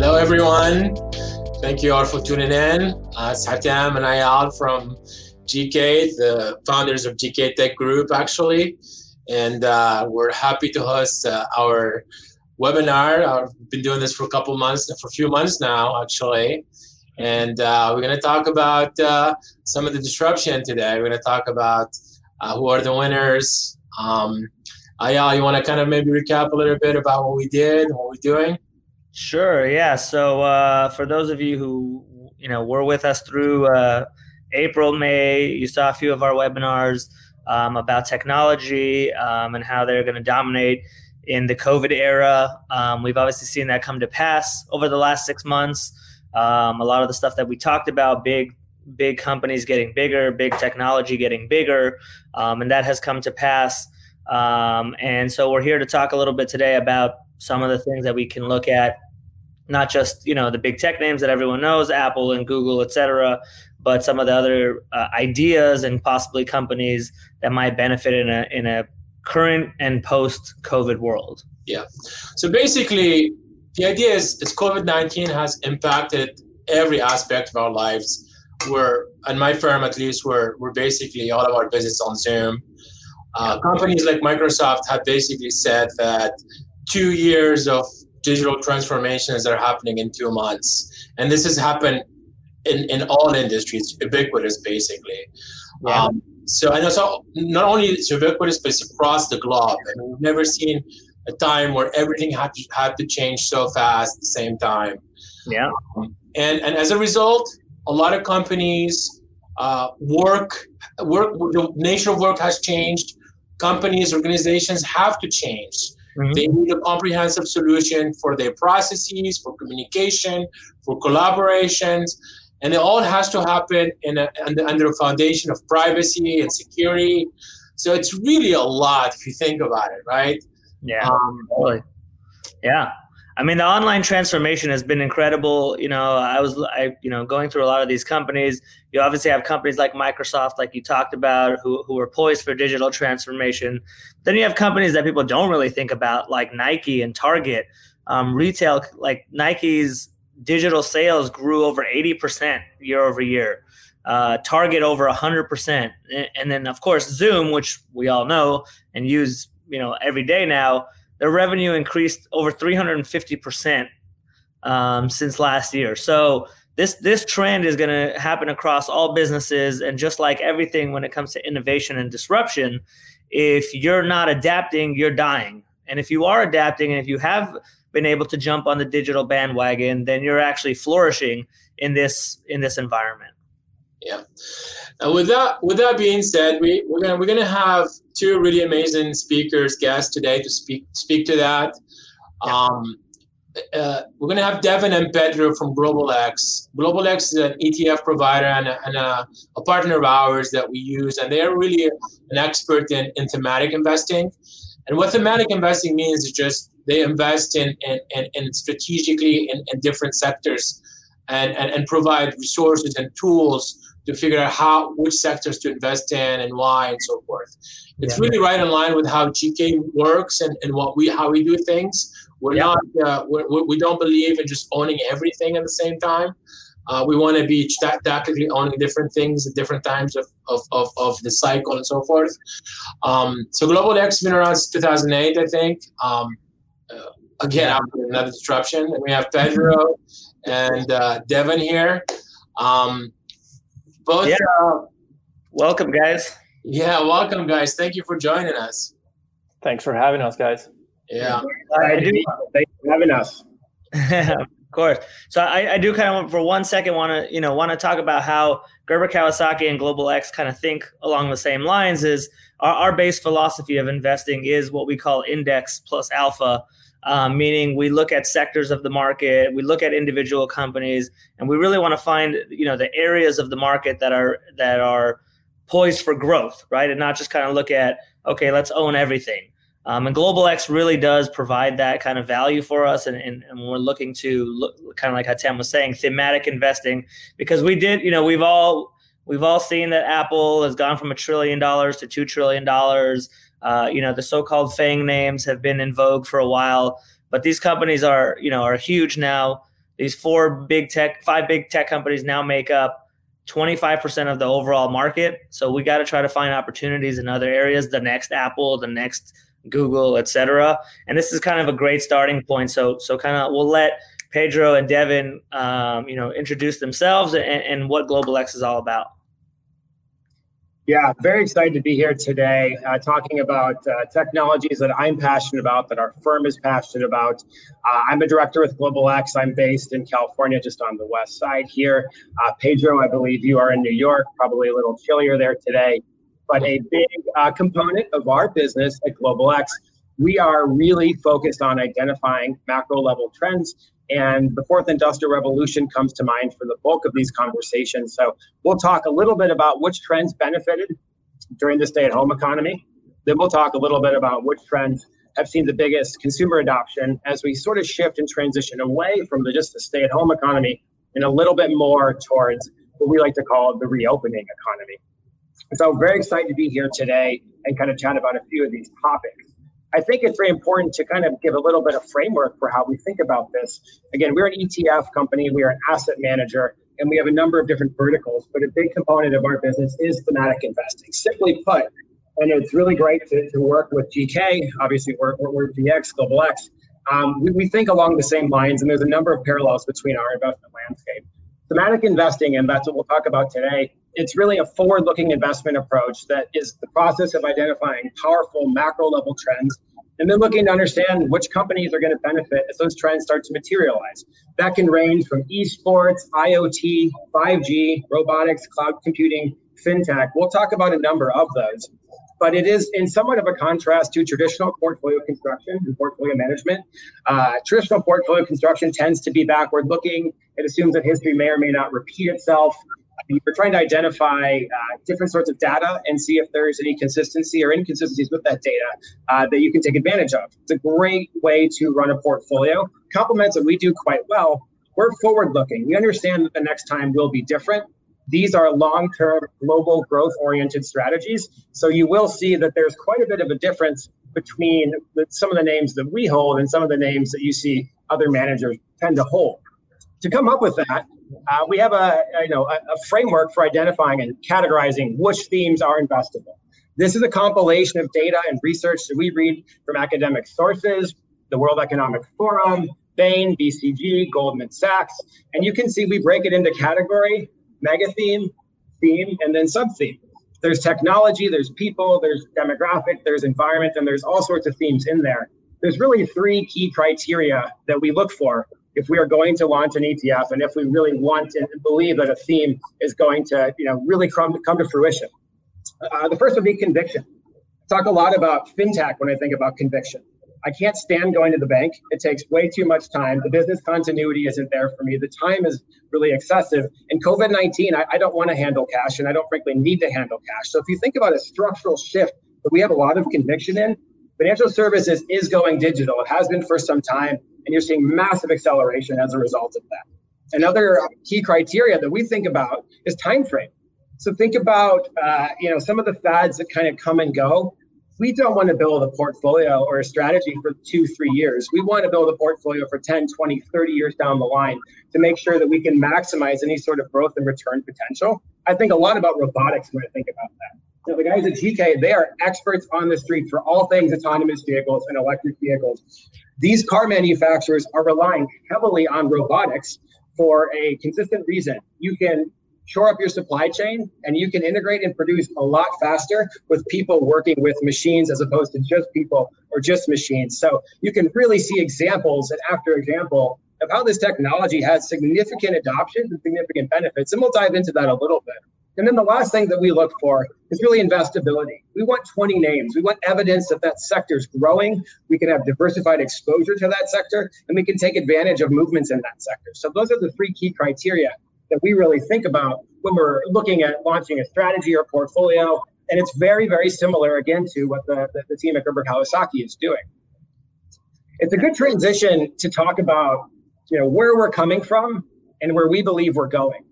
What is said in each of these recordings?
Hello, everyone. Thank you all for tuning in. Uh, it's Hatem and Ayal from GK, the founders of GK Tech Group, actually. And uh, we're happy to host uh, our webinar. I've been doing this for a couple months, for a few months now, actually. And uh, we're going to talk about uh, some of the disruption today. We're going to talk about uh, who are the winners. Um, Ayal, you want to kind of maybe recap a little bit about what we did, what we're doing? Sure. Yeah. So uh, for those of you who you know were with us through uh, April, May, you saw a few of our webinars um, about technology um, and how they're going to dominate in the COVID era. Um, we've obviously seen that come to pass over the last six months. Um, a lot of the stuff that we talked about, big big companies getting bigger, big technology getting bigger, um, and that has come to pass. Um, and so we're here to talk a little bit today about some of the things that we can look at not just you know the big tech names that everyone knows apple and google et cetera but some of the other uh, ideas and possibly companies that might benefit in a in a current and post covid world. Yeah. So basically the idea is, is covid-19 has impacted every aspect of our lives. We're in my firm at least we're, we're basically all of our business on zoom. Uh, companies like microsoft have basically said that two years of digital transformations that are happening in two months. And this has happened in, in all industries, ubiquitous basically. Yeah. Um, so I know so not only it's ubiquitous, but it's across the globe. And we've never seen a time where everything had to had to change so fast at the same time. Yeah. Um, and and as a result, a lot of companies uh, work work the nature of work has changed. Companies, organizations have to change. Mm-hmm. They need a comprehensive solution for their processes, for communication, for collaborations, and it all has to happen in a, under, under a foundation of privacy and security. So it's really a lot if you think about it, right? Yeah, um, totally. Yeah, I mean, the online transformation has been incredible. You know, I was, I, you know, going through a lot of these companies. You obviously have companies like Microsoft, like you talked about, who, who are poised for digital transformation. Then you have companies that people don't really think about, like Nike and Target. Um, retail, like Nike's digital sales grew over 80% year over year. Uh, Target over 100%. And then, of course, Zoom, which we all know and use, you know, every day now their revenue increased over 350% um, since last year. So this this trend is going to happen across all businesses, and just like everything when it comes to innovation and disruption, if you're not adapting, you're dying. And if you are adapting, and if you have been able to jump on the digital bandwagon, then you're actually flourishing in this in this environment. Yeah. And with that, with that being said, we, we're gonna we're gonna have two really amazing speakers, guests today to speak speak to that. Yeah. Um, uh, we're gonna have Devin and Pedro from Global X. Global X is an ETF provider and, a, and a, a, partner of ours that we use, and they're really an expert in, in thematic investing. And what thematic investing means is just they invest in in, in, in strategically in, in different sectors and, and, and provide resources and tools to figure out how which sectors to invest in and why and so forth. It's yeah. really right in line with how GK works and, and what we how we do things. We're yeah. not uh, we're, we don't believe in just owning everything at the same time. Uh, we want to be tactically owning different things at different times of, of, of, of the cycle and so forth. Um, so Global X has been around since 2008, I think. Um, uh, again, another disruption. And we have Pedro and uh, Devin here. Um, both. Yeah. Uh, welcome, guys. Yeah, welcome, guys. Thank you for joining us. Thanks for having us, guys. Yeah. I do. Thanks for having us. of course. So I, I do kind of for one second want to you know want to talk about how Gerber Kawasaki and Global X kind of think along the same lines. Is our, our base philosophy of investing is what we call index plus alpha um, meaning we look at sectors of the market, we look at individual companies, and we really want to find you know the areas of the market that are that are poised for growth, right? And not just kind of look at okay, let's own everything. Um, and Global X really does provide that kind of value for us, and, and, and we're looking to look kind of like Hatem was saying, thematic investing, because we did, you know, we've all we've all seen that Apple has gone from a trillion dollars to two trillion dollars. Uh, you know, the so-called FANG names have been in vogue for a while, but these companies are, you know, are huge now. these four big tech, five big tech companies now make up 25% of the overall market. So we got to try to find opportunities in other areas, the next Apple, the next Google, etc. And this is kind of a great starting point. So so kind of we'll let Pedro and Devin, um, you know, introduce themselves and, and what Global X is all about. Yeah, very excited to be here today uh, talking about uh, technologies that I'm passionate about, that our firm is passionate about. Uh, I'm a director with Global X. I'm based in California, just on the west side here. Uh, Pedro, I believe you are in New York, probably a little chillier there today. But a big uh, component of our business at Global X, we are really focused on identifying macro level trends and the fourth industrial revolution comes to mind for the bulk of these conversations. So we'll talk a little bit about which trends benefited during the stay at home economy. Then we'll talk a little bit about which trends have seen the biggest consumer adoption as we sort of shift and transition away from the, just the stay at home economy and a little bit more towards what we like to call the reopening economy. So very excited to be here today and kind of chat about a few of these topics. I think it's very important to kind of give a little bit of framework for how we think about this. Again, we're an ETF company, we are an asset manager, and we have a number of different verticals, but a big component of our business is thematic investing. Simply put, and it's really great to, to work with GK, obviously, we're, we're, GX, Global X. Um, we, we think along the same lines, and there's a number of parallels between our investment landscape. Thematic investing, and that's what we'll talk about today, it's really a forward looking investment approach that is the process of identifying powerful macro level trends and then looking to understand which companies are going to benefit as those trends start to materialize. That can range from esports, IoT, 5G, robotics, cloud computing, fintech. We'll talk about a number of those. But it is in somewhat of a contrast to traditional portfolio construction and portfolio management. Uh, traditional portfolio construction tends to be backward looking. It assumes that history may or may not repeat itself you're trying to identify uh, different sorts of data and see if there's any consistency or inconsistencies with that data uh, that you can take advantage of. It's a great way to run a portfolio. Complements that we do quite well. We're forward looking. We understand that the next time will be different. These are long term, global growth oriented strategies. So you will see that there's quite a bit of a difference between the, some of the names that we hold and some of the names that you see other managers tend to hold. To come up with that, uh, we have a, you know a, a, framework for identifying and categorizing which themes are investable. This is a compilation of data and research that we read from academic sources, the World Economic Forum, Bain, BCG, Goldman Sachs, and you can see we break it into category, mega theme, theme, and then sub theme. There's technology, there's people, there's demographic, there's environment, and there's all sorts of themes in there. There's really three key criteria that we look for if we are going to launch an ETF and if we really want and believe that a theme is going to, you know, really come, come to fruition. Uh, the first would be conviction. I talk a lot about fintech when I think about conviction. I can't stand going to the bank. It takes way too much time. The business continuity isn't there for me. The time is really excessive. And COVID 19, I, I don't want to handle cash and I don't frankly need to handle cash. So if you think about a structural shift that we have a lot of conviction in, financial services is going digital. It has been for some time and you're seeing massive acceleration as a result of that. Another key criteria that we think about is time frame. So think about uh, you know some of the fads that kind of come and go. We don't want to build a portfolio or a strategy for two, three years. We want to build a portfolio for 10, 20, 30 years down the line to make sure that we can maximize any sort of growth and return potential. I think a lot about robotics when I think about that. The guys at GK, they are experts on the street for all things autonomous vehicles and electric vehicles. These car manufacturers are relying heavily on robotics for a consistent reason. You can shore up your supply chain and you can integrate and produce a lot faster with people working with machines as opposed to just people or just machines. So you can really see examples and after example of how this technology has significant adoption and significant benefits. And we'll dive into that a little bit. And then the last thing that we look for is really investability. We want 20 names. We want evidence that that sector is growing. We can have diversified exposure to that sector, and we can take advantage of movements in that sector. So those are the three key criteria that we really think about when we're looking at launching a strategy or portfolio. And it's very, very similar again to what the, the, the team at Gerber Kawasaki is doing. It's a good transition to talk about you know where we're coming from and where we believe we're going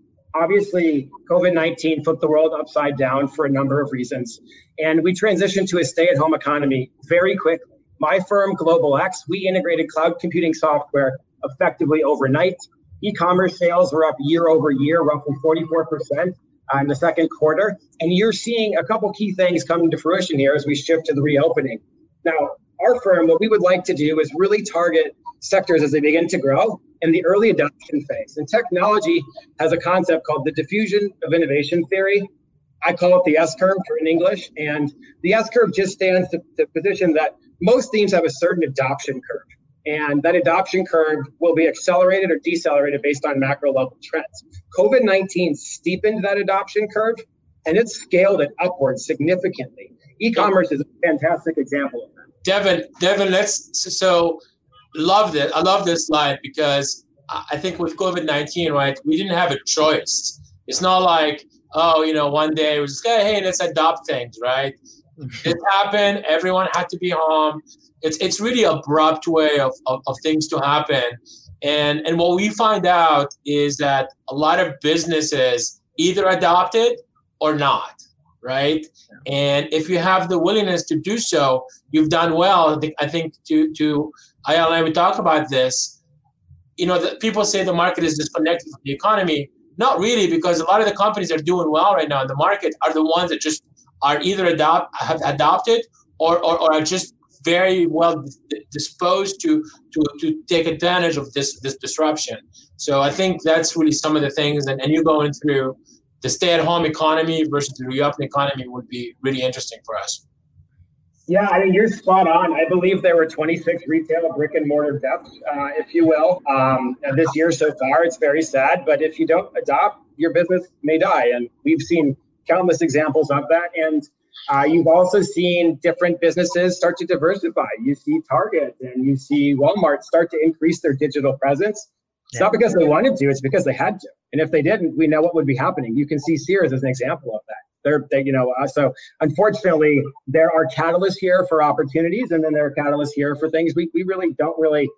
obviously covid-19 flipped the world upside down for a number of reasons and we transitioned to a stay-at-home economy very quickly my firm global x we integrated cloud computing software effectively overnight E-commerce sales were up year over year, roughly 44% uh, in the second quarter. And you're seeing a couple key things coming to fruition here as we shift to the reopening. Now, our firm, what we would like to do is really target sectors as they begin to grow in the early adoption phase. And technology has a concept called the diffusion of innovation theory. I call it the S curve in English. And the S curve just stands to, to position that most themes have a certain adoption curve. And that adoption curve will be accelerated or decelerated based on macro level trends. COVID 19 steepened that adoption curve and it scaled it upwards significantly. E commerce is a fantastic example of that. Devin, Devin, let's so love it. I love this slide because I think with COVID 19, right, we didn't have a choice. It's not like, oh, you know, one day was just, hey, let's adopt things, right? it happened. Everyone had to be home. It's it's really abrupt way of, of, of things to happen. And and what we find out is that a lot of businesses either adopt it or not, right? And if you have the willingness to do so, you've done well. I think, I think to to I we talk about this. You know, the, people say the market is disconnected from the economy. Not really, because a lot of the companies that are doing well right now in the market are the ones that just are either adopt have adopted or, or, or are just very well disposed to, to to take advantage of this this disruption. So I think that's really some of the things, and, and you going through the stay-at-home economy versus the reopen economy would be really interesting for us. Yeah, I mean, you're spot on. I believe there were 26 retail brick and mortar deaths, uh, if you will, um, this year so far. It's very sad, but if you don't adopt, your business may die. And we've seen countless examples of that. And uh, you've also seen different businesses start to diversify. You see Target and you see Walmart start to increase their digital presence. It's yeah. not because they wanted to; it's because they had to. And if they didn't, we know what would be happening. You can see Sears as an example of that. They're, they, you know, uh, so unfortunately, there are catalysts here for opportunities, and then there are catalysts here for things we, we really don't really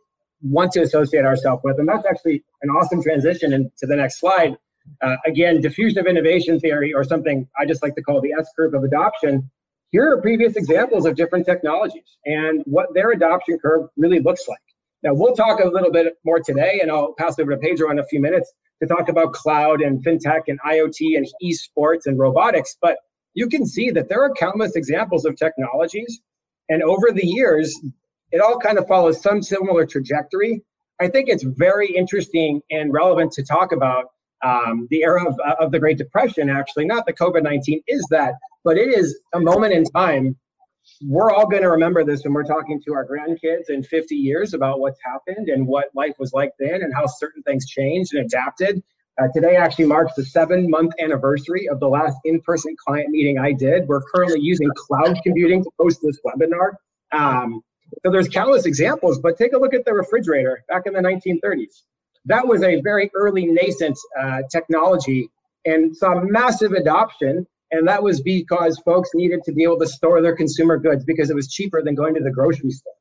want to associate ourselves with. And that's actually an awesome transition into the next slide uh, again, diffusion of innovation theory, or something I just like to call the S curve of adoption. Here are previous examples of different technologies and what their adoption curve really looks like. Now, we'll talk a little bit more today, and I'll pass over to Pedro in a few minutes to talk about cloud and fintech and IoT and esports and robotics. But you can see that there are countless examples of technologies. And over the years, it all kind of follows some similar trajectory. I think it's very interesting and relevant to talk about um, the era of, of the Great Depression, actually, not the COVID 19 is that, but it is a moment in time. We're all going to remember this when we're talking to our grandkids in 50 years about what's happened and what life was like then and how certain things changed and adapted. Uh, today actually marks the seven month anniversary of the last in person client meeting I did. We're currently using cloud computing to host this webinar. Um, so there's countless examples, but take a look at the refrigerator back in the 1930s that was a very early nascent uh, technology and saw massive adoption. And that was because folks needed to be able to store their consumer goods because it was cheaper than going to the grocery store.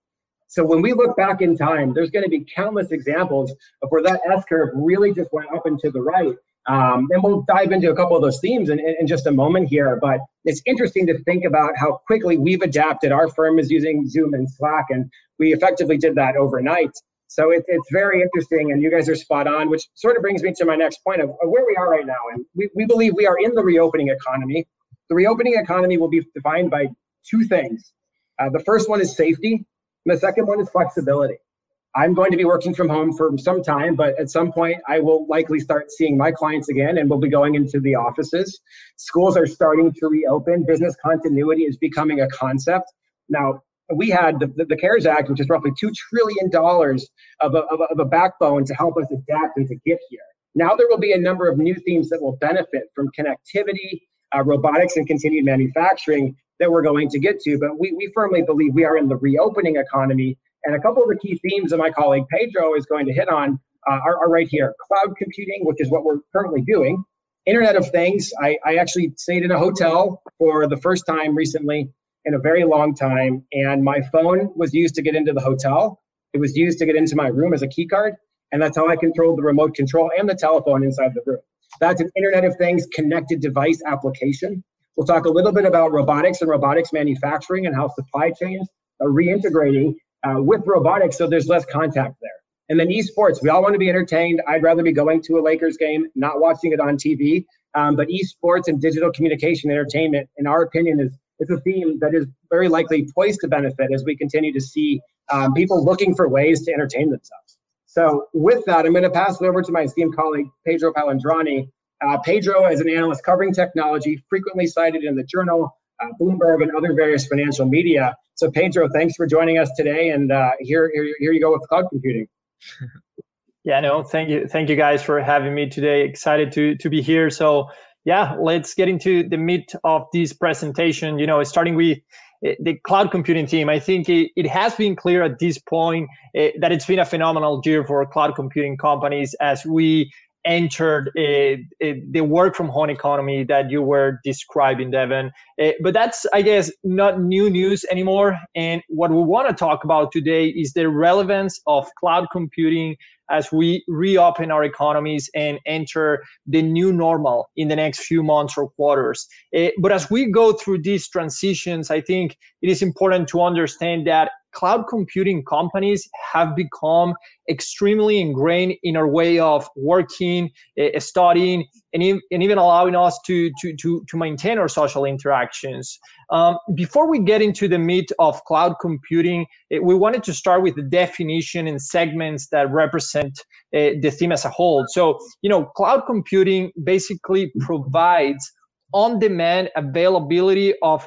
So when we look back in time, there's going to be countless examples of where that S curve really just went up and to the right. Um, and we'll dive into a couple of those themes in, in, in, just a moment here. But it's interesting to think about how quickly we've adapted. Our firm is using Zoom and Slack, and we effectively did that overnight. So it, it's very interesting, and you guys are spot on, which sort of brings me to my next point of, of where we are right now. And we, we believe we are in the reopening economy. The reopening economy will be defined by two things. Uh, the first one is safety, and the second one is flexibility. I'm going to be working from home for some time, but at some point I will likely start seeing my clients again and we'll be going into the offices. Schools are starting to reopen. Business continuity is becoming a concept. Now, we had the, the, CARES Act, which is roughly $2 trillion of a, of, a, of a backbone to help us adapt and to get here. Now there will be a number of new themes that will benefit from connectivity, uh, robotics, and continued manufacturing that we're going to get to. But we, we firmly believe we are in the reopening economy. And a couple of the key themes that my colleague Pedro is going to hit on uh, are, are right here. Cloud computing, which is what we're currently doing. Internet of Things. I, I actually stayed in a hotel for the first time recently in a very long time. And my phone was used to get into the hotel. It was used to get into my room as a key card. And that's how I controlled the remote control and the telephone inside the room. That's an Internet of Things connected device application. We'll talk a little bit about robotics and robotics manufacturing and how supply chains are reintegrating uh, with robotics so there's less contact there. And then esports, we all want to be entertained. I'd rather be going to a Lakers game, not watching it on TV. Um, but esports and digital communication entertainment, in our opinion, is, is a theme that is very likely poised to benefit as we continue to see um, people looking for ways to entertain themselves. So, with that, I'm going to pass it over to my esteemed colleague, Pedro Palandrani. Uh, Pedro is an analyst covering technology, frequently cited in the journal, uh, Bloomberg, and other various financial media. So, Pedro, thanks for joining us today. And uh, here, here, here you go with cloud computing. yeah, no, thank you, thank you guys for having me today. Excited to to be here. So, yeah, let's get into the meat of this presentation. You know, starting with eh, the cloud computing team, I think it, it has been clear at this point uh, that it's been a phenomenal year for cloud computing companies as we entered uh, the work from home economy that you were describing, Devin. Uh, but that's, I guess, not new news anymore. And what we want to talk about today is the relevance of cloud computing as we reopen our economies and enter the new normal in the next few months or quarters. Uh, but as we go through these transitions, I think it is important to understand that cloud computing companies have become extremely ingrained in our way of working, uh, studying, and, and even allowing us to, to, to, to maintain our social interactions. Um, before we get into the meat of cloud computing, uh, we wanted to start with the definition and segments that represent uh, the theme as a whole. So, you know, cloud computing basically provides on demand availability of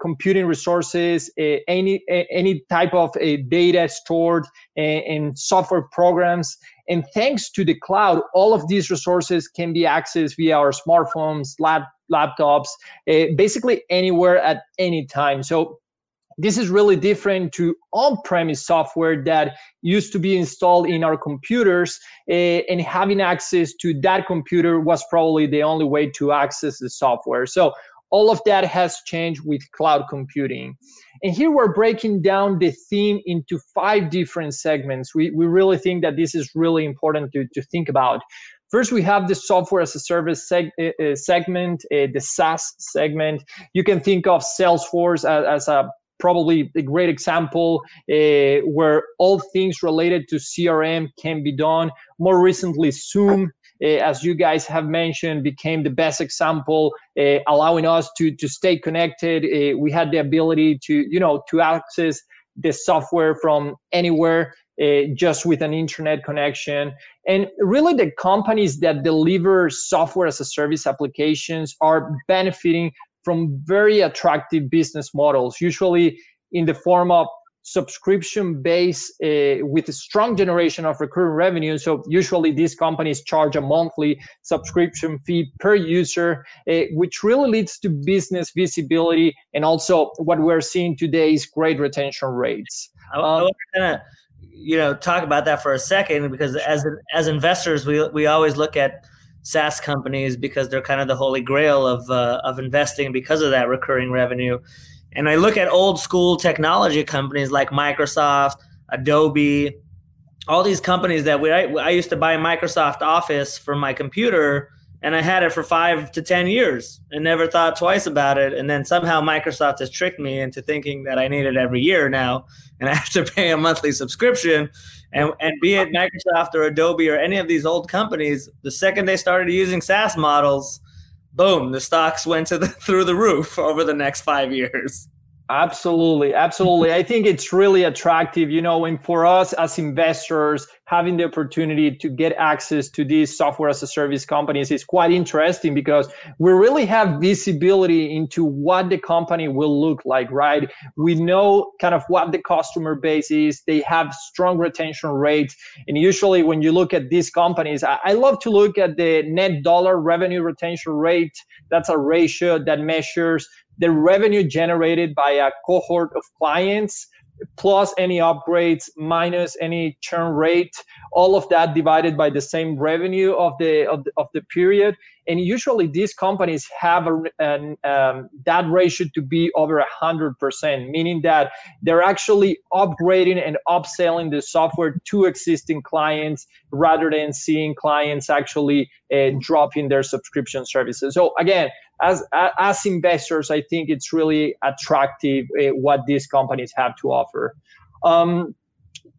computing resources, uh, any uh, any type of data stored in software programs. And thanks to the cloud, all of these resources can be accessed via our smartphones, lap, laptops, basically anywhere at any time. So this is really different to on-premise software that used to be installed in our computers uh, and having access to that computer was probably the only way to access the software so all of that has changed with cloud computing. And here we're breaking down the theme into five different segments. We, we really think that this is really important to, to think about. First, we have the software as a service seg- uh, segment, uh, the SaaS segment. You can think of Salesforce as, as a probably a great example uh, where all things related to CRM can be done. More recently, Zoom as you guys have mentioned, became the best example, uh, allowing us to to stay connected. Uh, we had the ability to you know to access the software from anywhere. Uh, just with an internet connection. And really, the companies that deliver software as a service applications are benefiting from very attractive business models, usually in the form of subscription base uh, with a strong generation of recurring revenue. So usually these companies charge a monthly subscription fee per user, uh, which really leads to business visibility and also what we're seeing today is great retention rates. I, I want to kind of you know talk about that for a second because as as investors we we always look at SaaS companies because they're kind of the holy grail of uh, of investing because of that recurring revenue. And I look at old school technology companies like Microsoft, Adobe, all these companies that we I, I used to buy Microsoft Office for my computer and I had it for five to 10 years and never thought twice about it. And then somehow Microsoft has tricked me into thinking that I need it every year now and I have to pay a monthly subscription. And, and be it Microsoft or Adobe or any of these old companies, the second they started using SaaS models, boom, the stocks went to the, through the roof over the next five years. Absolutely, absolutely. I think it's really attractive, you know, and for us as investors, having the opportunity to get access to these software as a service companies is quite interesting because we really have visibility into what the company will look like, right? We know kind of what the customer base is. They have strong retention rates. And usually when you look at these companies, I, love to look at the net dollar revenue retention rate. That's a ratio that measures the revenue generated by a cohort of clients plus any upgrades minus any churn rate all of that divided by the same revenue of the of the, of the period and usually these companies have a, an, um, that ratio to be over 100% meaning that they're actually upgrading and upselling the software to existing clients rather than seeing clients actually uh, dropping their subscription services. So again as as investors i think it's really attractive uh, what these companies have to offer. Um,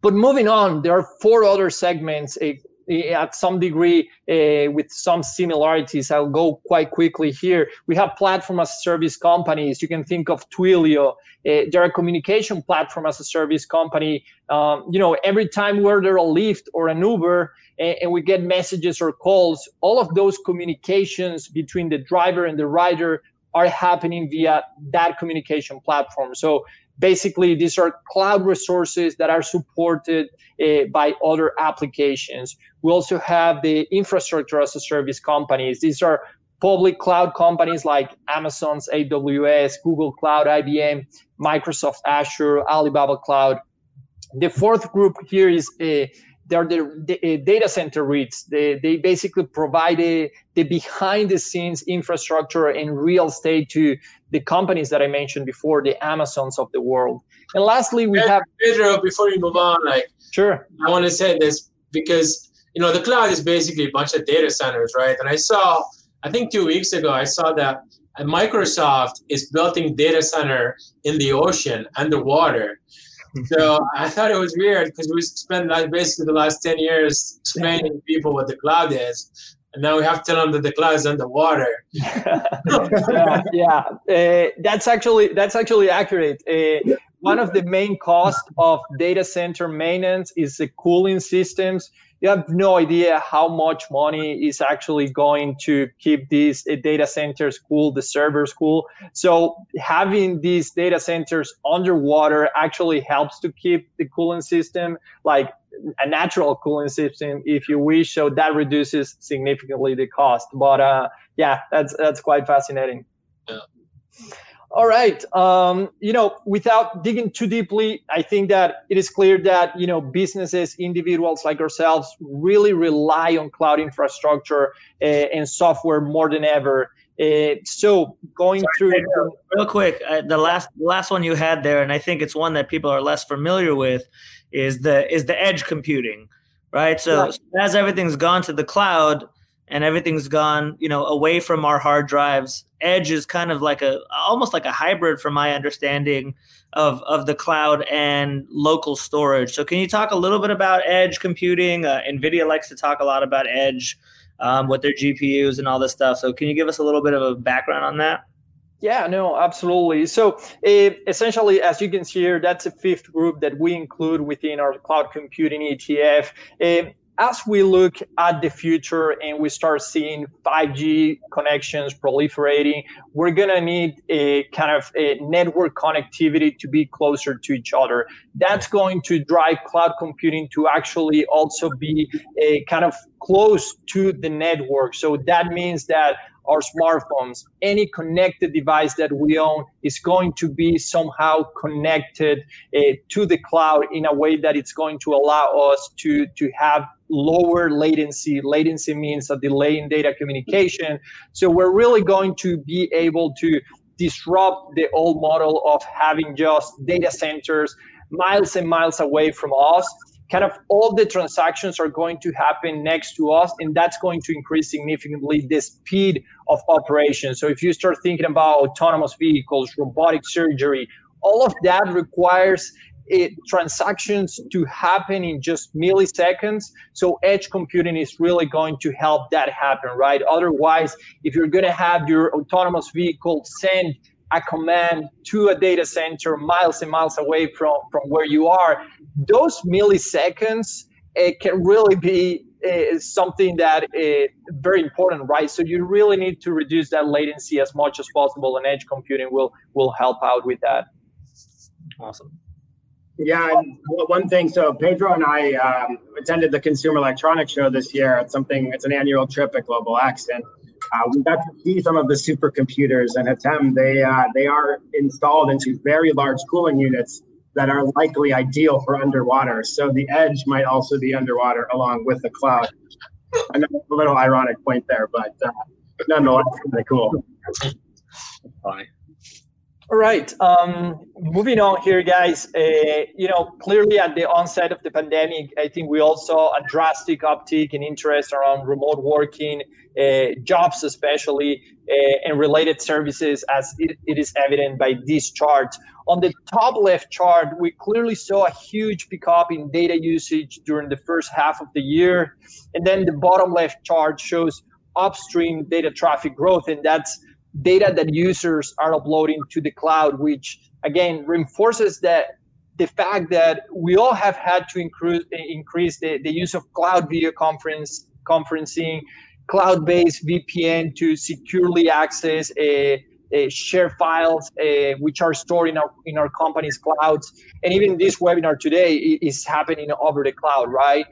But moving on, there are four other segments uh, at some degree uh, with some similarities. I'll go quite quickly here. We have platform as a service companies. You can think of Twilio. Uh, they're a communication platform as a service company. Um, you know, every time we're there a Lyft or an Uber and, and we get messages or calls, all of those communications between the driver and the rider are happening via that communication platform. So basically these are cloud resources that are supported uh, by other applications we also have the infrastructure as a service companies these are public cloud companies like amazon's aws google cloud ibm microsoft azure alibaba cloud the fourth group here is uh, they're the, the uh, data center REITs. They, they basically provide a, the behind the scenes infrastructure and real estate to the companies that I mentioned before, the Amazons of the world. And lastly, we have Pedro. Before you move on, like sure, I want to say this because you know the cloud is basically a bunch of data centers, right? And I saw, I think two weeks ago, I saw that Microsoft is building data center in the ocean underwater so I thought it was weird because we spent like basically the last 10 years explaining to people what the cloud is. And now we have to tell them that the cloud is underwater. yeah, yeah. Uh, that's actually that's actually accurate. Uh, one of the main costs of data center maintenance is the cooling systems you have no idea how much money is actually going to keep these uh, data centers cool, the servers cool. So having these data centers underwater actually helps to keep the cooling system like a natural cooling system, if you wish. So that reduces significantly the cost. But uh, yeah, that's that's quite fascinating. Yeah. All right. Um, you know, without digging too deeply, I think that it is clear that, you know, businesses, individuals like ourselves really rely on cloud infrastructure uh, and software more than ever. Uh, so going Sorry, through real quick, uh, the last the last one you had there, and I think it's one that people are less familiar with, is the is the edge computing, right? So, right. so as everything's gone to the cloud, and everything's gone you know away from our hard drives. Edge is kind of like a almost like a hybrid from my understanding of of the cloud and local storage. So can you talk a little bit about edge computing? Uh, nvidia likes to talk a lot about edge um, with their gpus and all this stuff. So can you give us a little bit of a background on that? Yeah, no, absolutely. So essentially, as you can see here, that's a fifth group that we include within our cloud computing ETF. As we look at the future and we start seeing 5G connections proliferating, we're going to need a kind of a network connectivity to be closer to each other. That's going to drive cloud computing to actually also be a kind of close to the network. So that means that our smartphones, any connected device that we own is going to be somehow connected uh, to the cloud in a way that it's going to allow us to, to have lower latency. Latency means a delay in data communication. So we're really going to be able to disrupt the old model of having just data centers miles and miles away from us kind of all the transactions are going to happen next to us and that's going to increase significantly the speed of operation so if you start thinking about autonomous vehicles robotic surgery all of that requires it, transactions to happen in just milliseconds. So edge computing is really going to help that happen, right? Otherwise, if you're going to have your autonomous vehicle send a command to a data center miles and miles away from, from where you are, those milliseconds it can really be uh, something that is very important, right? So you really need to reduce that latency as much as possible, and edge computing will will help out with that. Awesome. Yeah, one thing. So Pedro and I um, attended the Consumer Electronics Show this year. It's something. It's an annual trip at Global X, and uh, we got to see some of the supercomputers and Hatem. They uh, they are installed into very large cooling units that are likely ideal for underwater. So the edge might also be underwater along with the cloud. A little ironic point there, but uh, nonetheless, kind of cool. Funny. All right. Um, moving on here, guys. Uh, you know, clearly at the onset of the pandemic, I think we all saw a drastic uptick in interest around remote working, uh, jobs especially, uh, and related services, as it, it is evident by this chart. on the top left chart, we clearly saw a huge pickup in data usage during the first half of the year. And then the bottom left chart shows upstream data traffic growth, and that's data that users are uploading to the cloud, which again reinforces that the fact that we all have had to increase, increase the, the use of cloud video conference conferencing, cloud-based VPN to securely access a uh, share files uh, which are stored in our in our company's clouds. And even this webinar today is happening over the cloud right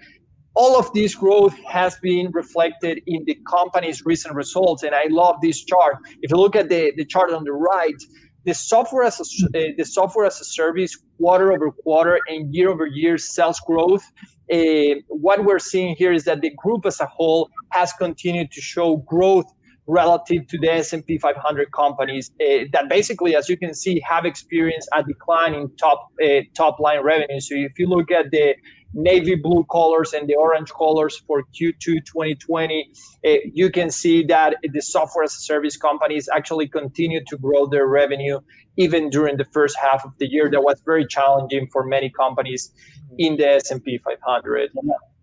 all of this growth has been reflected in the company's recent results and i love this chart if you look at the, the chart on the right the software as a, uh, the software as a service quarter over quarter and year over year sales growth uh, what we're seeing here is that the group as a whole has continued to show growth relative to the S&P 500 companies uh, that basically, as you can see, have experienced a decline in top uh, top line revenue. So if you look at the navy blue colors and the orange colors for Q2 2020, uh, you can see that the software as a service companies actually continue to grow their revenue even during the first half of the year. That was very challenging for many companies in the S&P 500.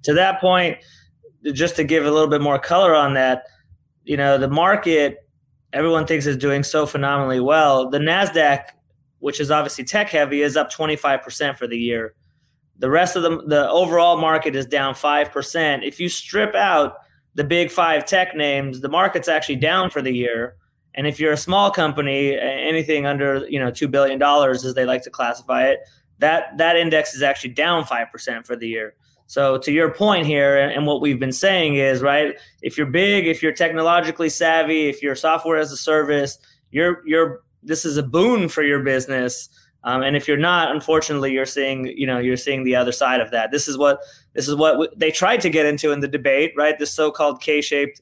To that point, just to give a little bit more color on that you know, the market, everyone thinks is doing so phenomenally well. The NASDAQ, which is obviously tech heavy, is up 25% for the year. The rest of the, the overall market is down 5%. If you strip out the big five tech names, the market's actually down for the year. And if you're a small company, anything under you know two billion dollars, as they like to classify it, that that index is actually down five percent for the year. So to your point here, and what we've been saying is right. If you're big, if you're technologically savvy, if you're software as a service, you're you're this is a boon for your business. Um, and if you're not, unfortunately, you're seeing you know you're seeing the other side of that. This is what this is what w- they tried to get into in the debate, right? This so-called K-shaped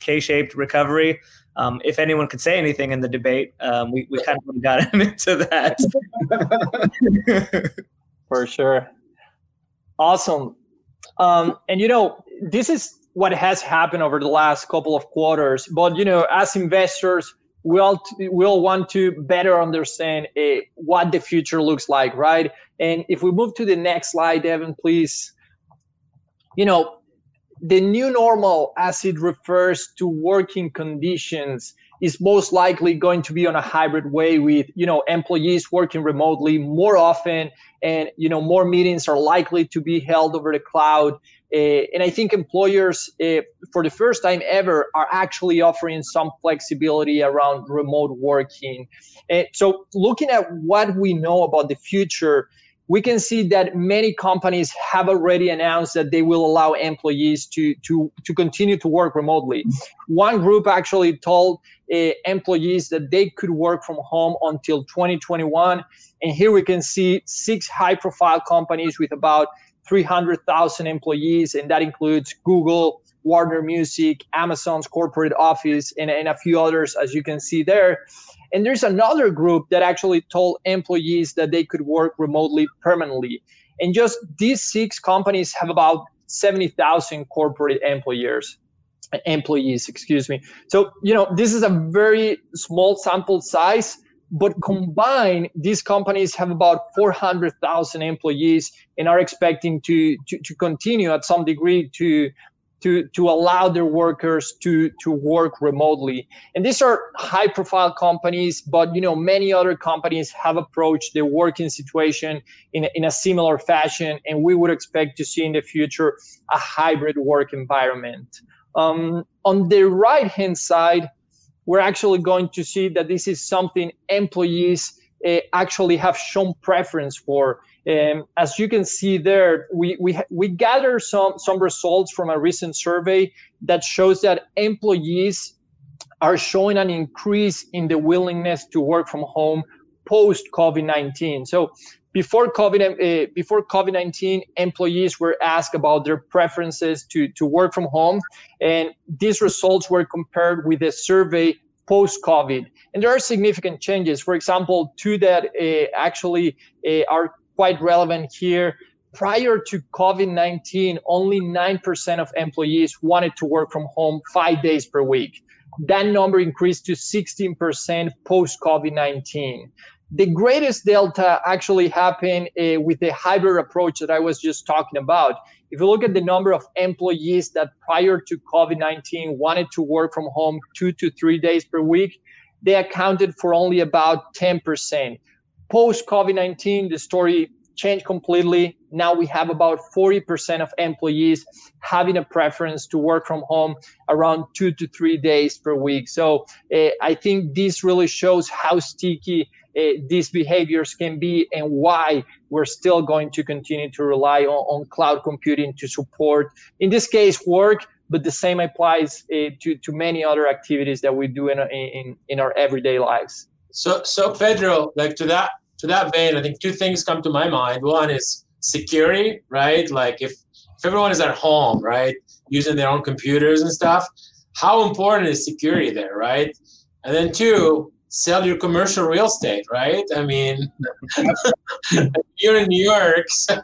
K-shaped recovery. Um, if anyone could say anything in the debate, um, we, we kind of got into that. For sure. Awesome. Um, and you know, this is what has happened over the last couple of quarters. But you know, as investors, we all we all want to better understand uh, what the future looks like, right? And if we move to the next slide, Evan, please. You know, the new normal, as it refers to working conditions, is most likely going to be on a hybrid way with you know employees working remotely more often and you know more meetings are likely to be held over the cloud and i think employers uh, for the first time ever are actually offering some flexibility around remote working and so looking at what we know about the future we can see that many companies have already announced that they will allow employees to to to continue to work remotely. One group actually told uh, employees that they could work from home until 2021, and here we can see six high-profile companies with about 300,000 employees, and that includes Google, Warner Music, Amazon's corporate office, and, and a few others, as you can see there. And there's another group that actually told employees that they could work remotely permanently. And just these six companies have about 70,000 corporate employers employees excuse me so you know this is a very small sample size but combined these companies have about 400,000 employees and are expecting to, to to continue at some degree to to to allow their workers to to work remotely. And these are high profile companies but you know many other companies have approached the working situation in, in a similar fashion and we would expect to see in the future a hybrid work environment. Um, on the right hand side we're actually going to see that this is something employees uh, actually have shown preference for. Um, as you can see there, we, we, we gather some, some results from a recent survey that shows that employees are showing an increase in the willingness to work from home post COVID 19. So before COVID, uh, before COVID 19, employees were asked about their preferences to, to work from home. And these results were compared with a survey post COVID. And there are significant changes. For example, two that uh, actually uh, are quite relevant here. Prior to COVID 19, only 9% of employees wanted to work from home five days per week. That number increased to 16% post COVID 19. The greatest delta actually happened uh, with the hybrid approach that I was just talking about. If you look at the number of employees that prior to COVID 19 wanted to work from home two to three days per week, they accounted for only about 10%. Post COVID 19, the story changed completely. Now we have about 40% of employees having a preference to work from home around two to three days per week. So uh, I think this really shows how sticky these behaviors can be and why we're still going to continue to rely on, on cloud computing to support, in this case, work, but the same applies uh, to, to many other activities that we do in, in, in our everyday lives. So, so Pedro, like to that to that vein, I think two things come to my mind. One is security, right? Like if, if everyone is at home, right, using their own computers and stuff, how important is security there, right? And then two, sell your commercial real estate, right? I mean, you're in New York, so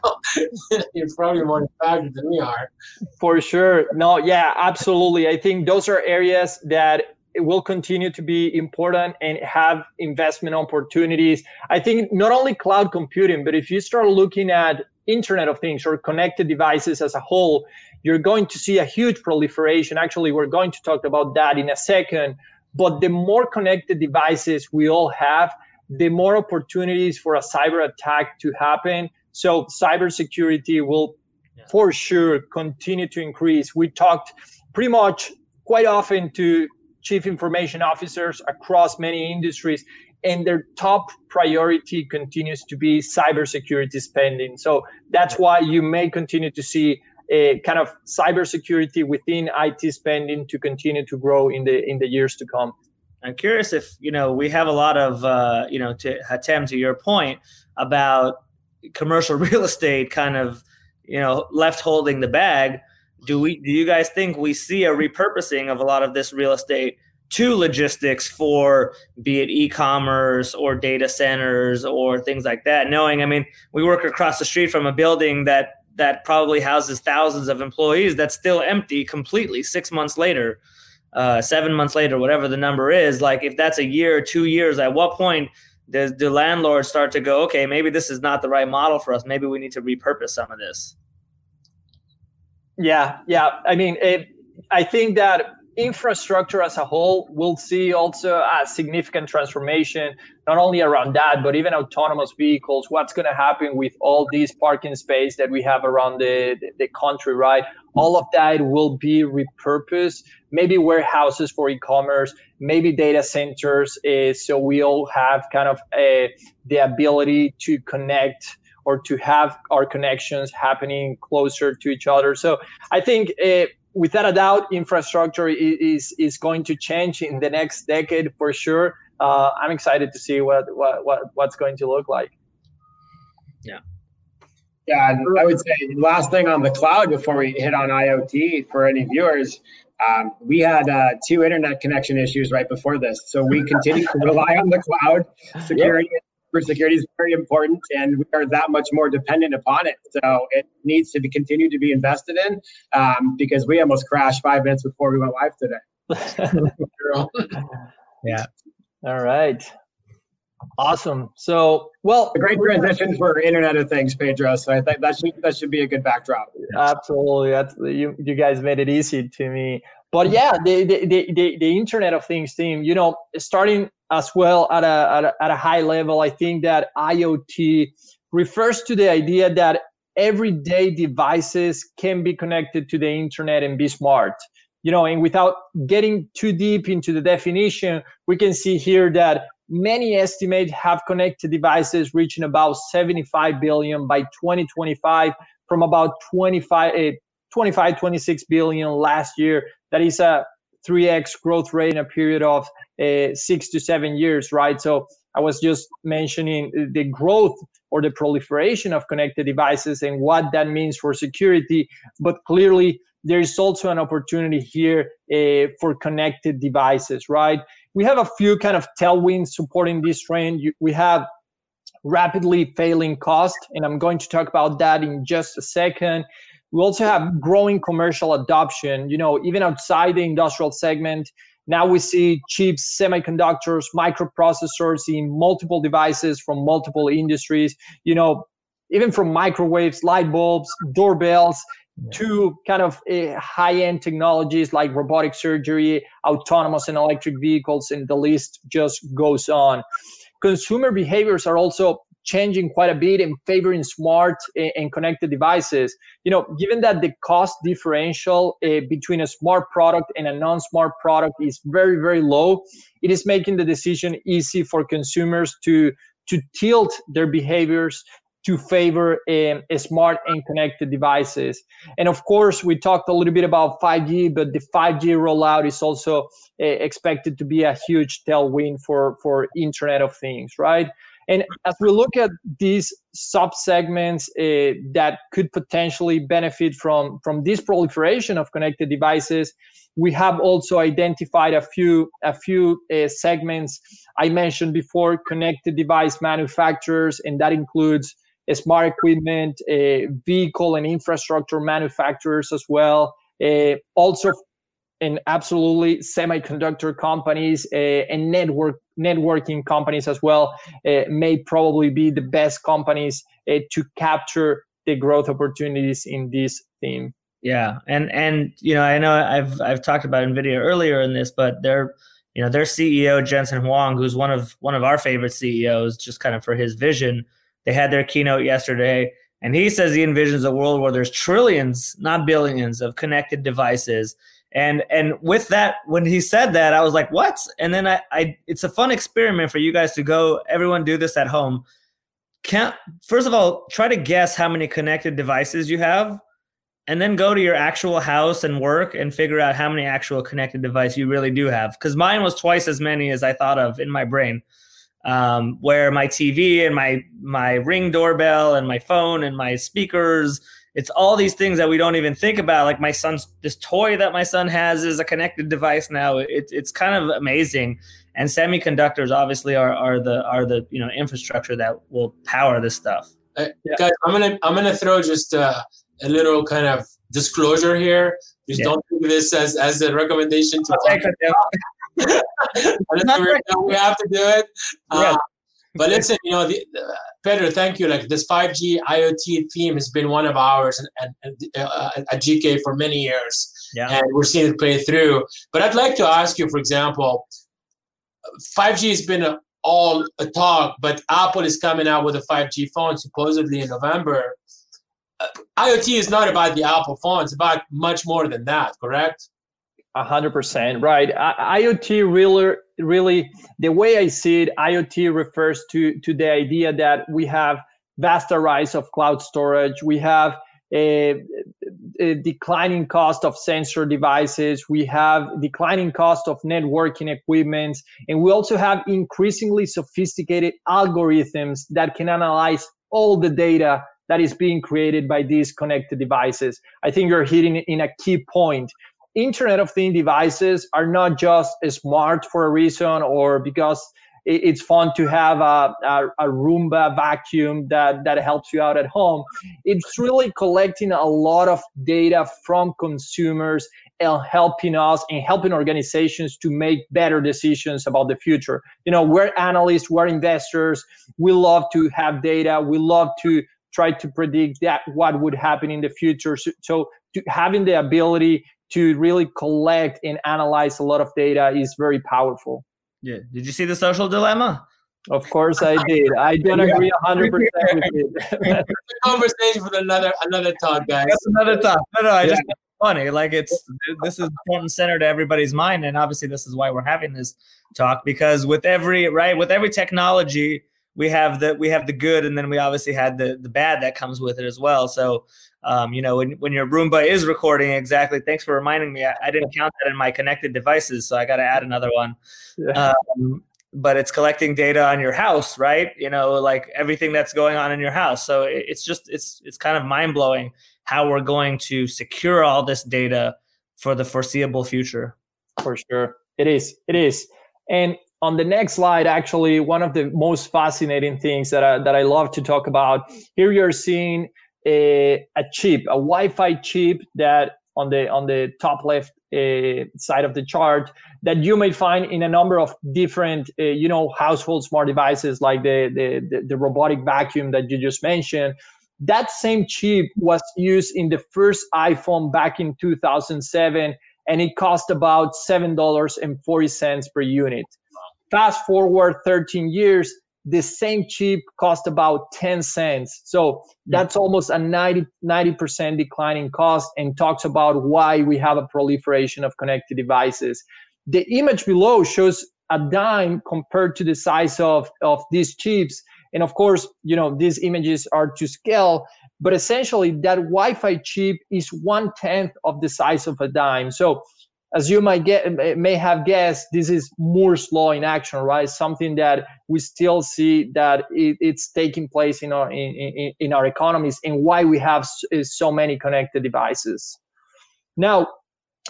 you're probably more impacted than we are. For sure. No, yeah, absolutely. I think those are areas that will continue to be important and have investment opportunities. I think not only cloud computing, but if you start looking at Internet of Things or connected devices as a whole, you're going to see a huge proliferation. Actually, we're going to talk about that in a second. But the more connected devices we all have, the more opportunities for a cyber attack to happen. So cybersecurity will yeah. for sure continue to increase. We talked pretty much quite often to chief information officers across many industries and their top priority continues to be cybersecurity spending. So that's why you may continue to see a kind of cybersecurity within IT spending to continue to grow in the in the years to come. I'm curious if you know we have a lot of uh, you know to Hatem to your point about commercial real estate kind of you know left holding the bag do we do you guys think we see a repurposing of a lot of this real estate to logistics for be it e-commerce or data centers or things like that knowing i mean we work across the street from a building that that probably houses thousands of employees that's still empty completely six months later uh, seven months later whatever the number is. Like if that's a year two years at what point does the landlord start to go okay maybe this is not the right model for us. Maybe we need to repurpose some of this yeah, yeah. I mean, it, I think that infrastructure as a whole will see also a significant transformation, not only around that, but even autonomous vehicles. What's going to happen with all these parking space that we have around the, the country, right? All of that will be repurposed, maybe warehouses for e-commerce, maybe data centers. Uh, so we all have kind of a, the ability to connect or to have our connections happening closer to each other. So I think uh, without a doubt, infrastructure is is going to change in the next decade for sure. Uh, I'm excited to see what, what what what's going to look like. Yeah. Yeah, and I would say last thing on the cloud before we hit on IoT for any viewers, um, we had uh, two internet connection issues right before this, so we continue to rely on the cloud. Security yep cybersecurity is very important, and we are that much more dependent upon it. So it needs to be continued to be invested in um, because we almost crashed five minutes before we went live today. yeah. All right. Awesome. So, well, a great transition for Internet of Things, Pedro. So I think that should that should be a good backdrop. Absolutely. That's you. You guys made it easy to me. But yeah, the the, the, the Internet of Things team. You know, starting as well at a, at a, at a high level. I think that IoT refers to the idea that everyday devices can be connected to the internet and be smart. You know, and without getting too deep into the definition, we can see here that many estimate have connected devices reaching about 75 billion by 2025 from about 25, uh, 25 26 billion last year. That is a 3x growth rate in a period of uh, six to seven years, right? So I was just mentioning the growth or the proliferation of connected devices and what that means for security. But clearly, there is also an opportunity here uh, for connected devices, right? We have a few kind of tailwinds supporting this trend. We have rapidly failing cost, and I'm going to talk about that in just a second. We also have growing commercial adoption. You know, even outside the industrial segment, Now we see chips, semiconductors, microprocessors in multiple devices from multiple industries. You know, even from microwaves, light bulbs, doorbells, to kind of uh, high-end technologies like robotic surgery, autonomous and electric vehicles, and the list just goes on. Consumer behaviors are also changing quite a bit in favoring smart and connected devices. You know, given that the cost differential uh, between a smart product and a non-smart product is very, very low, it is making the decision easy for consumers to to tilt their behaviors to favor um, smart and connected devices. And of course, we talked a little bit about 5G, but the 5G rollout is also uh, expected to be a huge tailwind for, for Internet of Things, right? And as we look at these subsegments uh, that could potentially benefit from, from this proliferation of connected devices, we have also identified a few a few uh, segments I mentioned before: connected device manufacturers, and that includes smart equipment, uh, vehicle and infrastructure manufacturers as well. Uh, also, and absolutely semiconductor companies uh, and network networking companies as well uh, may probably be the best companies uh, to capture the growth opportunities in this theme. Yeah, and and you know I know I've I've talked about Nvidia earlier in this, but they're you know their CEO Jensen Huang, who's one of one of our favorite CEOs, just kind of for his vision they had their keynote yesterday, and he says he envisions a world where there's trillions, not billions, of connected devices. And and with that, when he said that, I was like, "What?" And then I, I it's a fun experiment for you guys to go. Everyone do this at home. Can't first of all try to guess how many connected devices you have, and then go to your actual house and work and figure out how many actual connected devices you really do have. Because mine was twice as many as I thought of in my brain um, where my TV and my my ring doorbell and my phone and my speakers it's all these things that we don't even think about like my son's this toy that my son has is a connected device now. It, it's kind of amazing. And semiconductors obviously are, are the are the you know infrastructure that will power this stuff. Uh, yeah. guys i'm gonna i'm gonna throw just uh, a little kind of disclosure here. Just yeah. don't think this as as a recommendation to we have to do it. Uh, but listen, you know, the, uh, Pedro, thank you. Like this 5G IoT theme has been one of ours and, and uh, at GK for many years, yeah. and we're seeing it play through. But I'd like to ask you, for example, 5G has been a, all a talk, but Apple is coming out with a 5G phone supposedly in November. Uh, IoT is not about the Apple phone; it's about much more than that. Correct? A hundred percent right. I- IoT really, really, the way I see it, IoT refers to to the idea that we have vast rise of cloud storage. We have a, a, declining cost of sensor devices. We have declining cost of networking equipment, and we also have increasingly sophisticated algorithms that can analyze all the data that is being created by these connected devices. I think you're hitting in a key point. Internet of Things devices are not just smart for a reason or because it's fun to have a, a, a, Roomba vacuum that, that helps you out at home. It's really collecting a lot of data from consumers and helping us and helping organizations to make better decisions about the future. You know, we're analysts, we're investors. We love to have data. We love to try to predict that what would happen in the future. So, so having the ability to really collect and analyze a lot of data is very powerful. Yeah. Did you see the social dilemma? Of course I did. I don't agree hundred percent with you. conversation for another another talk, guys. That's another talk. No, no, I yeah. just funny. Like it's this is front and center to everybody's mind, and obviously this is why we're having this talk because with every right with every technology we have the we have the good, and then we obviously had the the bad that comes with it as well. So um, you know, when, when your Roomba is recording exactly, thanks for reminding me. I, I didn't count that in my connected devices, so I got to add another one. Yeah. Um, but it's collecting data on your house, right? You know, like everything that's going on in your house. So it, it's just it's it's kind of mind blowing how we're going to secure all this data for the foreseeable future. For sure, it is. It is. And on the next slide, actually, one of the most fascinating things that I, that I love to talk about here, you're seeing a, a chip, a Wi-Fi chip that on the on the top left uh, side of the chart that you may find in a number of different uh, you know household smart devices like the, the, the the robotic vacuum that you just mentioned. That same chip was used in the first iphone back in 2007 and it cost about $7.40 per unit fast forward 13 years the same chip cost about 10 cents. So that's mm-hmm. almost a 90, 90% decline in cost and talks about why we have a proliferation of connected devices. The image below shows a dime compared to the size of, of these chips. And of course, you know, these images are to scale, but essentially that Wi-Fi chip is one tenth of the size of a dime. So as you might get may have guessed, this is Moore's law in action, right? Something that we still see that it, it's taking place in our in, in, our economies, and why we have so many connected devices. Now,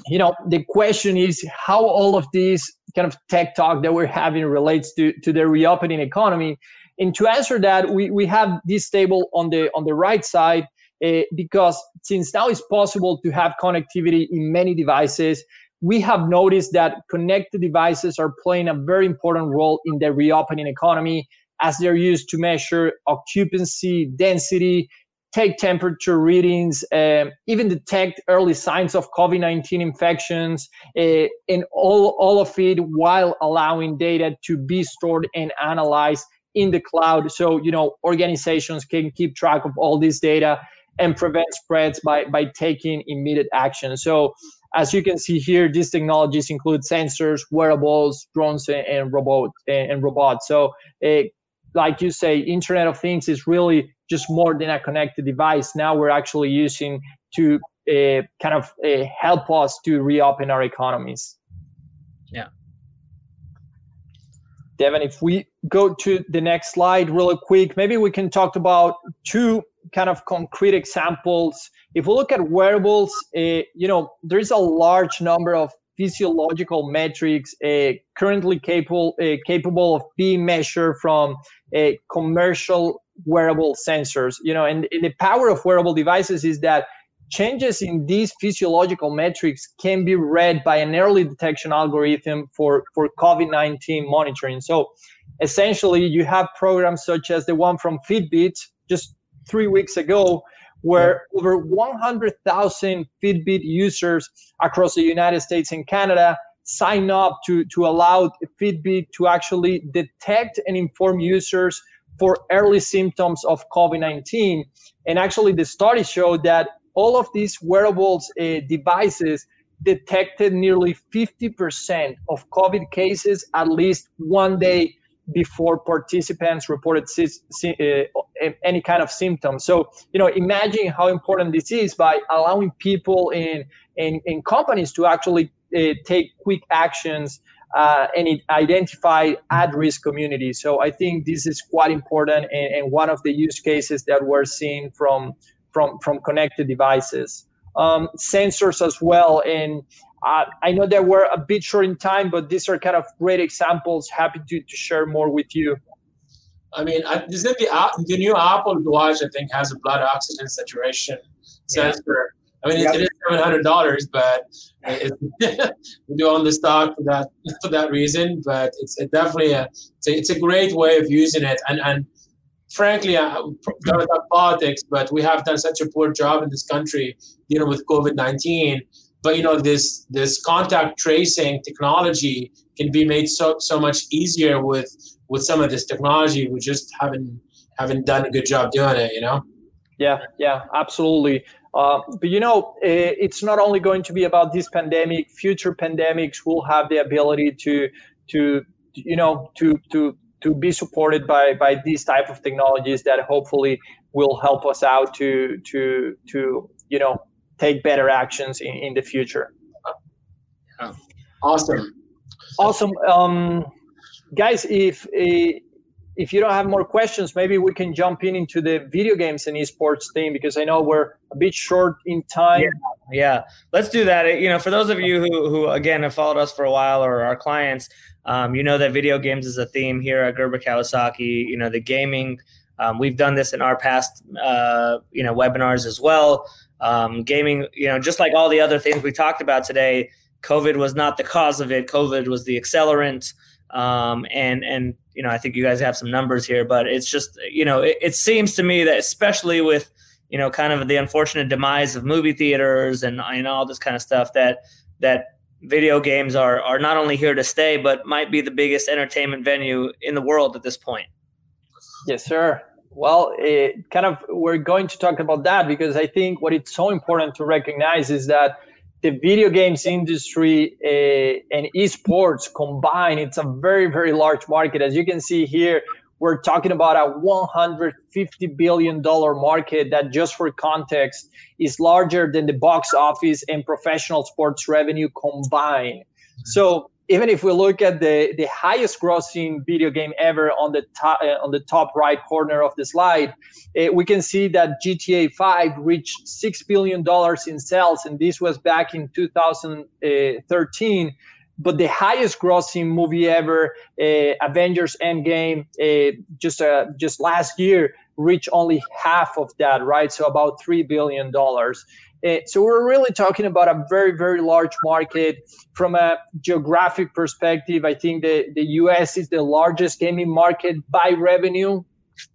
you know, the question is how all of these kind of tech talk that we're having relates to to the reopening economy. And to answer that, we, we have this table on the on the right side uh, because since now it's possible to have connectivity in many devices, we have noticed that connected devices are playing a very important role in the reopening economy as they're used to measure occupancy, density, take temperature readings, uh, even detect early signs of COVID 19 infections, uh, and all, all of it while allowing data to be stored and analyzed in the cloud. So, you know, organizations can keep track of all this data and prevent spreads by, by taking immediate action. So, as you can see here, these technologies include sensors, wearables, drones, and, and robot and, robots. So, uh, like you say, Internet of Things is really just more than a connected device. Now we're actually using to uh, kind of uh, help us to reopen our economies. Yeah. Devin, if we go to the next slide really quick, maybe we can talk about two kind of concrete examples if we look at wearables, uh, you know, there's a large number of physiological metrics uh, currently capable uh, capable of being measured from commercial wearable sensors. You know, and, and the power of wearable devices is that changes in these physiological metrics can be read by an early detection algorithm for, for COVID 19 monitoring. So essentially, you have programs such as the one from Fitbit just three weeks ago where over 100,000 Fitbit users across the United States and Canada sign up to, to allow Fitbit to actually detect and inform users for early symptoms of COVID 19. And actually, the study showed that all of these wearables uh, devices detected nearly 50% of COVID cases at least one day before participants reported uh, any kind of symptoms. So, you know, imagine how important this is by allowing people in in, in companies to actually uh, take quick actions uh, and identify at-risk communities. So, I think this is quite important and, and, one of the use cases that we're seeing from from from connected devices. Um, sensors as well, and uh, I know that we're a bit short in time, but these are kind of great examples. Happy to, to share more with you. I mean, isn't the the new Apple Watch? I think has a blood oxygen saturation sensor. I mean, yep. it is seven hundred dollars, but we do own the stock for that for that reason. But it's it definitely a it's, a it's a great way of using it. And and frankly, I don't about politics, but we have done such a poor job in this country dealing with COVID nineteen but you know this this contact tracing technology can be made so so much easier with with some of this technology. We just haven't haven't done a good job doing it you know? Yeah yeah absolutely. Uh, but you know it's not only going to be about this pandemic. Future pandemics will have the ability to to you know to to to be supported by by these type of technologies that hopefully will help us out to to to you know take better actions in, in the future. Yeah. Awesome. Awesome. Um, guys, if uh, if you don't have more questions, maybe we can jump in into the video games and esports thing because I know we're a bit short in time. Yeah, yeah. let's do that. You know, for those of you who, who again have followed us for a while or our clients, um, you know that video games is a theme here at Gerber Kawasaki. You know, the gaming. Um, we've done this in our past, uh, you know, webinars as well. Um, gaming, you know, just like all the other things we talked about today, COVID was not the cause of it. COVID was the accelerant. Um, and and you know, I think you guys have some numbers here, but it's just you know, it, it seems to me that especially with you know, kind of the unfortunate demise of movie theaters and and all this kind of stuff that that video games are are not only here to stay, but might be the biggest entertainment venue in the world at this point. Yes, sir. Well, it, kind of we're going to talk about that because I think what it's so important to recognize is that the video games industry uh, and esports combined, it's a very, very large market. As you can see here, we're talking about a $150 billion market that, just for context, is larger than the box office and professional sports revenue combined. So even if we look at the, the highest grossing video game ever on the top uh, on the top right corner of the slide, uh, we can see that GTA 5 reached six billion dollars in sales, and this was back in 2013. But the highest grossing movie ever, uh, Avengers Endgame, just uh, just last year, reached only half of that, right? So about three billion dollars. Uh, so we're really talking about a very, very large market. From a geographic perspective, I think the, the US is the largest gaming market by revenue.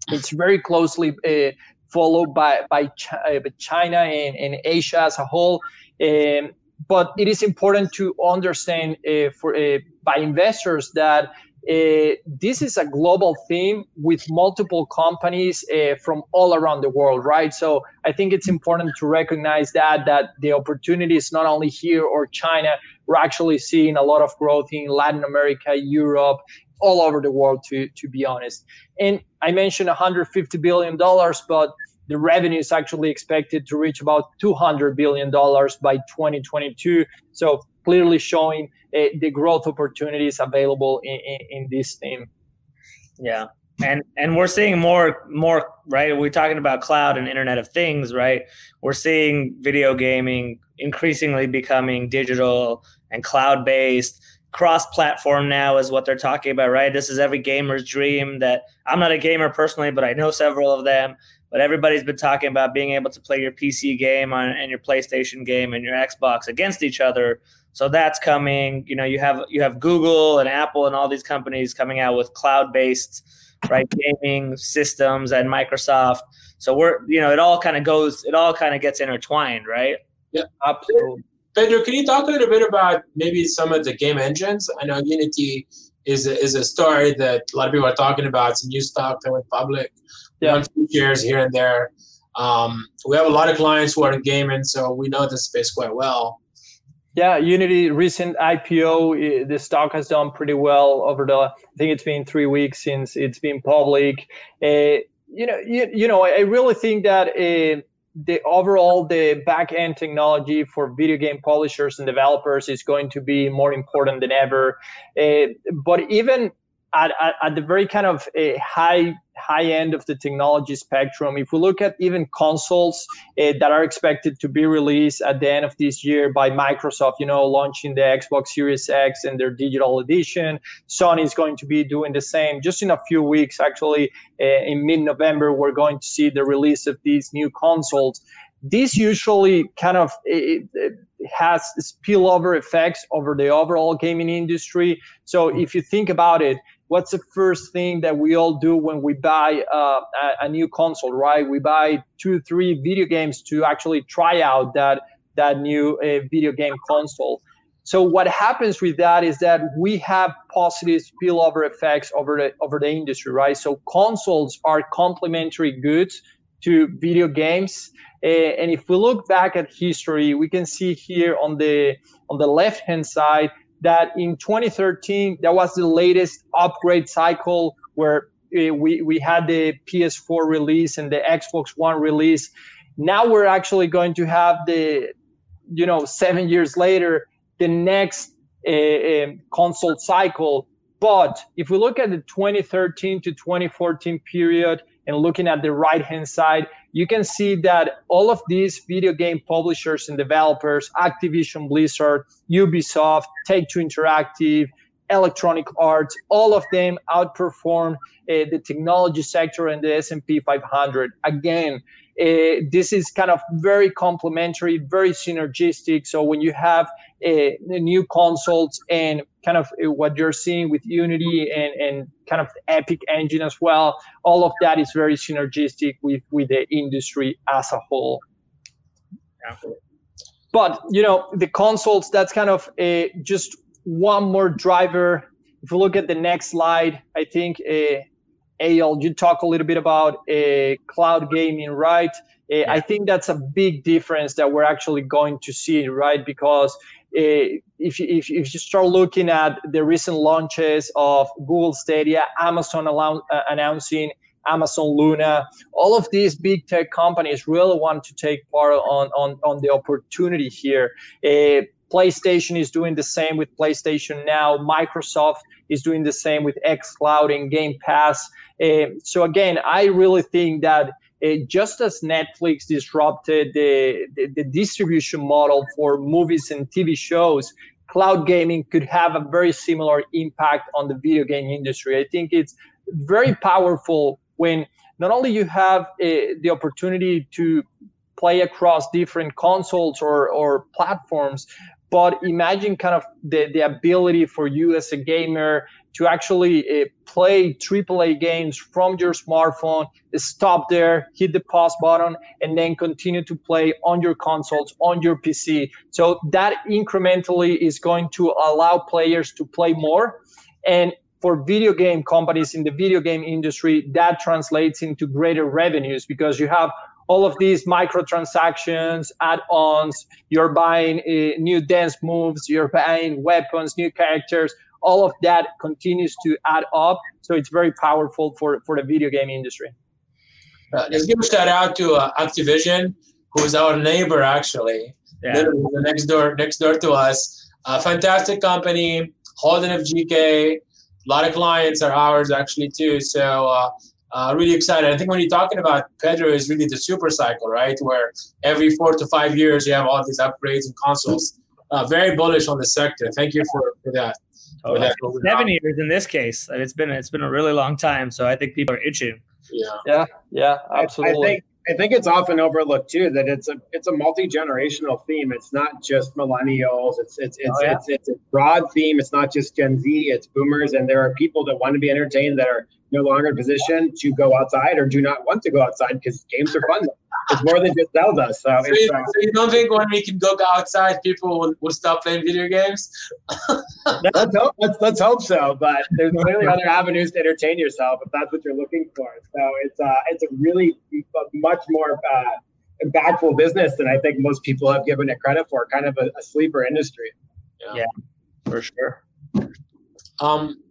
It's very closely uh, followed by, by, uh, China and, and Asia as a whole. Um, but it is important to understand uh, for uh, by investors that uh, this is a global theme with multiple companies uh, from all around the world right? So i think it's important to recognize that that the opportunity is not only here or china. We're actually seeing a lot of growth in latin america europe all over the world to to be honest. And i mentioned 150 billion dollars but the revenue is actually expected to reach about 200 billion dollars by 2022 so clearly showing uh, the growth opportunities available in, in, in this theme. Yeah, and and we're seeing more more right. We're talking about cloud and Internet of Things, right? We're seeing video gaming increasingly becoming digital and cloud based. Cross platform now is what they're talking about, right? This is every gamer's dream. That I'm not a gamer personally, but I know several of them but everybody's been talking about being able to play your PC game on, and your PlayStation game and your Xbox against each other so that's coming. You know, you have you have Google and Apple and all these companies coming out with cloud-based right gaming systems and Microsoft. So we're you know it all kind of goes it all kind of gets intertwined, right? Yeah, absolutely. Pedro, can you talk a little bit about maybe some of the game engines? I know Unity is a, is a story that a lot of people are talking about. It's a new stock that went public. Yeah. One few shares here and there. Um, we have a lot of clients who are in gaming, so we know this space quite well. Yeah, Unity recent IPO, the stock has done pretty well over the. I think it's been three weeks since it's been public. Uh, you know, you, you know, I really think that uh, the overall the back end technology for video game publishers and developers is going to be more important than ever. Uh, but even at, at, at, the very kind of a high high end of the technology spectrum. If we look at even consoles uh, that are expected to be released at the end of this year by Microsoft, you know, launching the Xbox Series X and their digital edition, Sony is going to be doing the same. Just in a few weeks, actually, uh, in mid-November, we're going to see the release of these new consoles. This usually kind of it, it has spillover effects over the overall gaming industry. So if you think about it, what's the first thing that we all do when we buy uh, a, a, new console right? We buy two three video games to actually try out that that new uh, video game console. So what happens with that is that we have positive spillover effects over the over the industry right? So consoles are complementary goods to video games. Uh, and if we look back at history we can see here on the on the left hand side that in 2013 that was the latest upgrade cycle where uh, we we had the PS4 release and the Xbox One release. Now we're actually going to have the you know seven years later the next uh, console cycle. But if we look at the 2013 to 2014 period and looking at the right hand side, you can see that all of these video game publishers and developers, Activision Blizzard, Ubisoft, Take Two Interactive, Electronic Arts, all of them outperformed uh, the technology sector and the S&P 500. Again, uh, this is kind of very complementary, very synergistic. So when you have uh, new consoles and kind of uh, what you're seeing with Unity and, and kind of Epic Engine as well, all of that is very synergistic with, with the industry as a whole. But you know the consoles, that's kind of a, just one more driver. If you look at the next slide, I think uh, Eyal, you talk a little bit about uh, cloud gaming, right? Uh. I think that's a big difference that we're actually going to see, right? Because uh, if, if, if you start looking at the recent launches of Google Stadia, Amazon allow, uh, announcing Amazon Luna, all of these big tech companies really want to take part on, on, on the opportunity here. Uh, PlayStation is doing the same with PlayStation Now. Microsoft is doing the same with xCloud and Game Pass. Uh, so again, I really think that uh, just as Netflix disrupted the, the, the, distribution model for movies and TV shows, cloud gaming could have a very similar impact on the video game industry. I think it's very powerful when not only you have uh, the opportunity to play across different consoles or, or platforms, but imagine kind of the, the ability for you as a gamer to actually uh, play AAA games from your smartphone, stop there, hit the pause button, and then continue to play on your consoles, on your PC. So that incrementally is going to allow players to play more. And for video game companies in the video game industry, that translates into greater revenues because you have all of these microtransactions, add-ons, you're buying uh, new dance moves, you're buying weapons, new characters, all of that continues to add up. So it's very powerful for, for the video game industry. Uh, let's give a shout out to uh, Activision, who's our neighbor actually, yeah. literally next door next door to us. A fantastic company, holding of GK. A lot of clients are ours actually too. So uh, uh, really excited. I think when you're talking about Pedro is really the super cycle, right? Where every four to five years you have all these upgrades and consoles. Uh, very bullish on the sector. Thank you for, for that. Oh, that seven years in this case. It's been it's been a really long time, so I think people are itching. Yeah, yeah, yeah, absolutely. I, I think I think it's often overlooked too that it's a it's a multi generational theme. It's not just millennials. It's it's it's, oh, yeah. it's it's a broad theme. It's not just Gen Z. It's Boomers, and there are people that want to be entertained that are no longer in position to go outside or do not want to go outside because games are fun. It's more than just Zelda. So, so, you, uh, so you, don't think when we can go outside, people will, will stop playing video games? let's hope. Let's, let's hope so. But there's clearly other avenues to entertain yourself if that's what you're looking for. So it's uh, it's a really much more uh, impactful business than I think most people have given it credit for. Kind of a, a sleeper industry. Yeah. yeah, for sure. Um.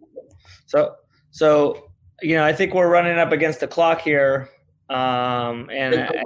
So so you know, I think we're running up against the clock here. Um, and I,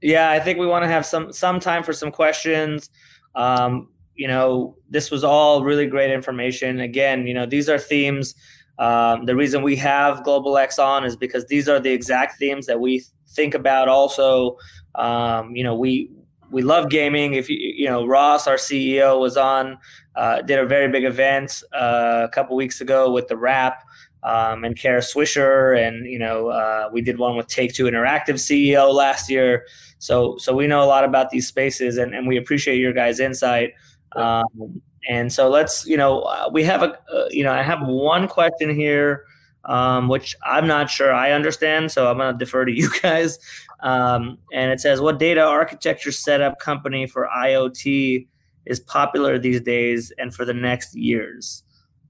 yeah, I think we want to have some some time for some questions. Um, you know, this was all really great information. Again, you know, these are themes. Um, the reason we have Global X on is because these are the exact themes that we think about. Also, um, you know, we we love gaming. If you you know, Ross, our CEO, was on, uh, did a very big event uh, a couple weeks ago with the Wrap um, and Kara Swisher, and you know uh, we did one with Take Two Interactive CEO last year. So so we know a lot about these spaces, and, and we appreciate your guys' insight. Um, and so let's you know uh, we have a uh, you know I have one question here, um, which I'm not sure I understand, so I'm going to defer to you guys. Um, and it says, what data architecture setup company for IoT is popular these days and for the next years?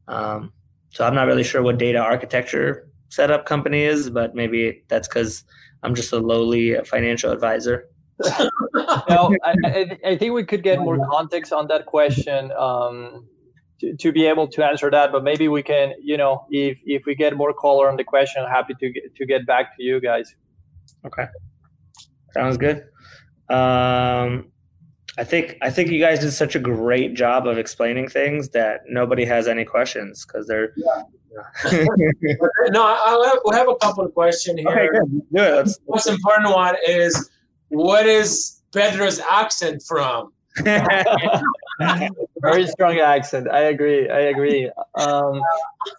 Um, so I'm not really sure what data architecture setup company is, but maybe that's because I'm just a lowly financial advisor. no, I, I, think we could get more context on that question um, to, to be able to answer that. But maybe we can, you know, if if we get more color on the question, happy to get, to get back to you guys. Okay, sounds good. Um, I think I think you guys did such a great job of explaining things that nobody has any questions because they're. Yeah. no, I have, we have a couple of questions here. Okay, good. Yeah, the most important one is, what is Pedro's accent from? Very strong accent. I agree. I agree. Um,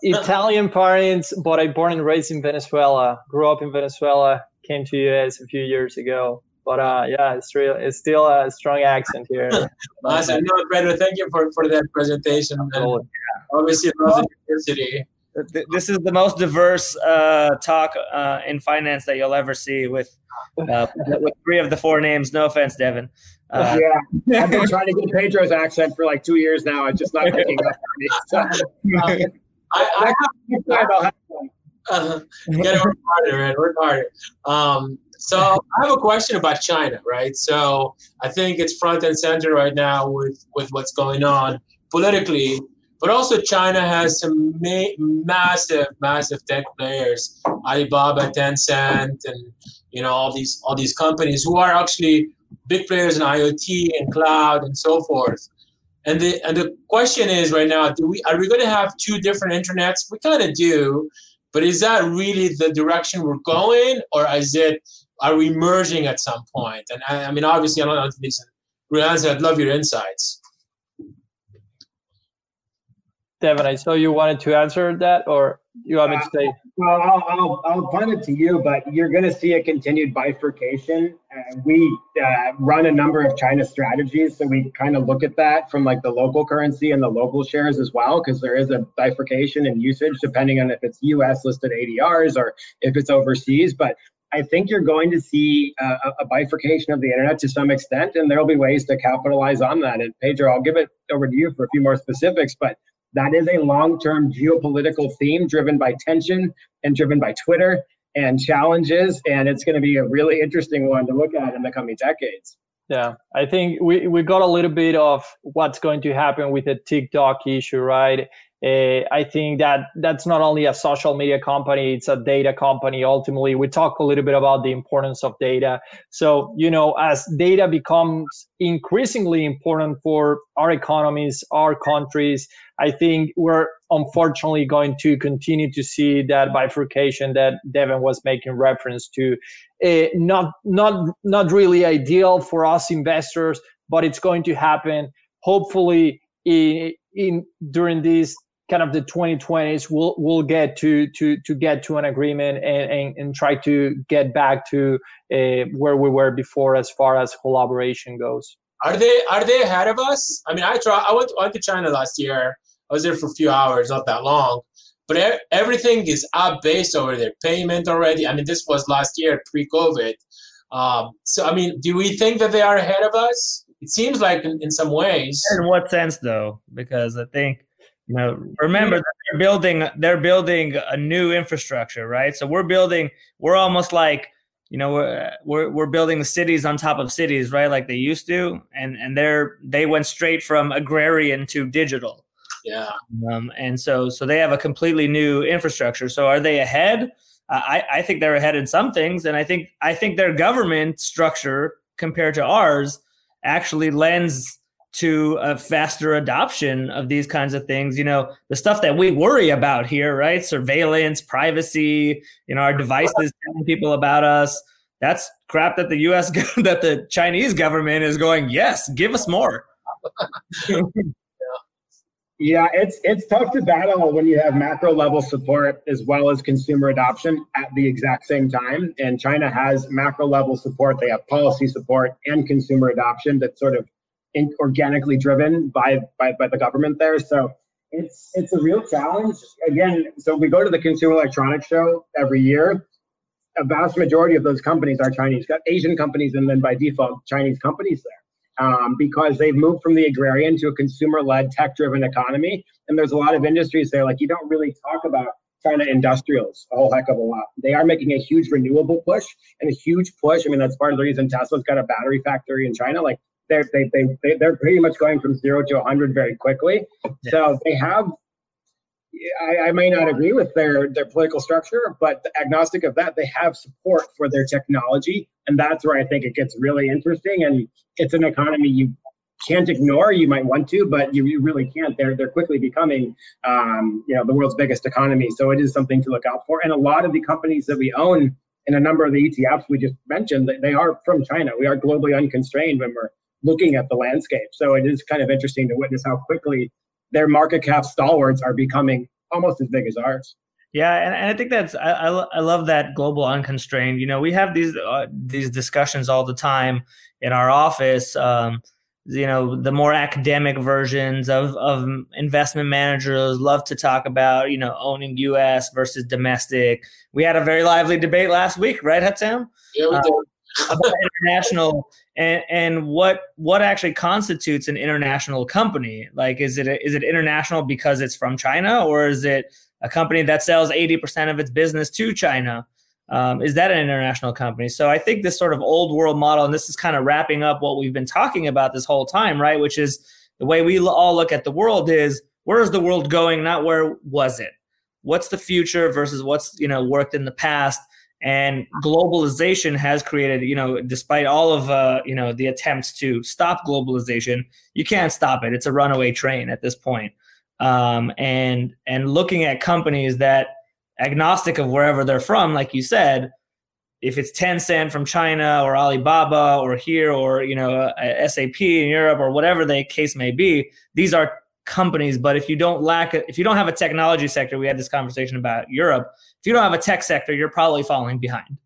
Italian parents, but I born and raised in Venezuela. Grew up in Venezuela. came to US a few years ago. But uh, yeah, it's real. It's still a strong accent here. awesome. No, Pedro, thank you for, for that presentation. And obviously, love the university. This is the most diverse uh, talk uh, in finance that you'll ever see with uh, with three of the four names. No offense, Devin. Uh, yeah, I've been trying to get Pedro's accent for like two years now. I'm just not picking up for me. So, I, I, I, uh, get work harder, man. Work harder. Um, so I have a question about China, right? So I think it's front and center right now with with what's going on politically, but also China has some ma- massive, massive tech players, Alibaba, Tencent, and you know all these all these companies who are actually big players in IoT and cloud and so forth. And the and the question is right now, do we are we going to have two different internets? We kind of do, but is that really the direction we're going, or is it are we merging at some point? And I, I mean, obviously, I don't know if this real answer. I'd love your insights. Devin, I saw you wanted to answer that, or you want me to say? Well, I'll, I'll, I'll punt it to you, but you're going to see a continued bifurcation. Uh, we uh, run a number of China strategies, so we kind of look at that from like the local currency and the local shares as well, because there is a bifurcation in usage depending on if it's U.S. listed ADRs or if it's overseas. But I think you're going to see uh, a bifurcation of the internet to some extent, and there will be ways to capitalize on that. And Pedro, I'll give it over to you for a few more specifics, but that is a long term geopolitical theme driven by tension and driven by Twitter and challenges. And it's going to be a really interesting one to look at in the coming decades. Yeah, I think we, we got a little bit of what's going to happen with the TikTok issue, right? Uh, I think that that's not only a social media company, it's a data company. Ultimately, we talk a little bit about the importance of data. So, you know, as data becomes increasingly important for our economies, our countries, I think we're unfortunately going to continue to see that bifurcation that Devin was making reference to. Uh, not, not, not really ideal for us investors, but it's going to happen. Hopefully, in, in during these kind of the 2020s we'll we'll get to to to get to an agreement and and, and try to get back to uh, where we were before as far as collaboration goes. Are they are they ahead of us? I mean i try i went, I went to china last year. I was there for a few hours not that long. But everything is app based over there payment already. I mean this was last year pre-covid. Um, so i mean do we think that they are ahead of us? It seems like in, in some ways. In what sense though? Because i think you know, remember they're building they're building a new infrastructure, right? So we're building we're almost like you know we're, we're we're building the cities on top of cities, right? Like they used to, and and they're they went straight from agrarian to digital. Yeah. Um, and so so they have a completely new infrastructure. So are they ahead? I I think they're ahead in some things, and I think I think their government structure compared to ours actually lends to a faster adoption of these kinds of things. You know the stuff that we worry about here right? Surveillance privacy you know our devices telling people about us. That's crap that the us that the chinese government is going yes give us more. Yeah it's it's tough to battle when you have macro level support as well as consumer adoption at the exact same time. And china has macro level support. They have policy support and consumer adoption that sort of in, organically driven by, by by the government there. So it's it's a real challenge. Again, so we go to the Consumer Electronics Show every year. A vast majority of those companies are Chinese, got Asian companies, and then by default Chinese companies there, um, because they've moved from the agrarian to a consumer-led, tech-driven economy. And there's a lot of industries there, like you don't really talk about China industrials a whole heck of a lot. They are making a huge renewable push and a huge push. I mean, that's part of the reason Tesla's got a battery factory in China. Like they're they, they, they they're pretty much going from zero to 100 very quickly. Yeah. So they have. I, I may not agree with their their political structure, but agnostic of that, they have support for their technology, and that's where I think it gets really interesting. And it's an economy you can't ignore. You might want to, but you, you really can't. They're they're quickly becoming, um, you know, the world's biggest economy. So it is something to look out for. And a lot of the companies that we own, and a number of the ETFs we just mentioned, they are from China. We are globally unconstrained when we're looking at the landscape. So it is kind of interesting to witness how quickly their market cap stalwarts are becoming almost as big as ours. Yeah, and, and I think that's I, I, I love that global unconstrained. You know, we have these uh, these discussions all the time in our office. Um, you know, the more academic versions of of investment managers love to talk about you know owning U.S. versus domestic. We had a very lively debate last week, right, Hussam? Yeah, we Uh, did. about international and and what what actually constitutes an international company? Like is it a, is it international because it's from china or is it a company that sells 80% of its business to china? Um, is that an international company? So i think this sort of old world model and this is kind of wrapping up what we've been talking about this whole time right? Which is the way we all look at the world is where is the world going not where was it? What's the future versus what's you know worked in the past and globalization has created you know despite all of uh, you know the attempts to stop globalization you can't stop it. It's a runaway train at this point. Um, and and looking at companies that agnostic of wherever they're from like you said if it's Tencent from China or Alibaba or here or you know uh, SAP in Europe or whatever the case may be these are companies but if you don't lack if you don't have a technology sector we had this conversation about Europe if you don't have a tech sector, you're probably falling behind.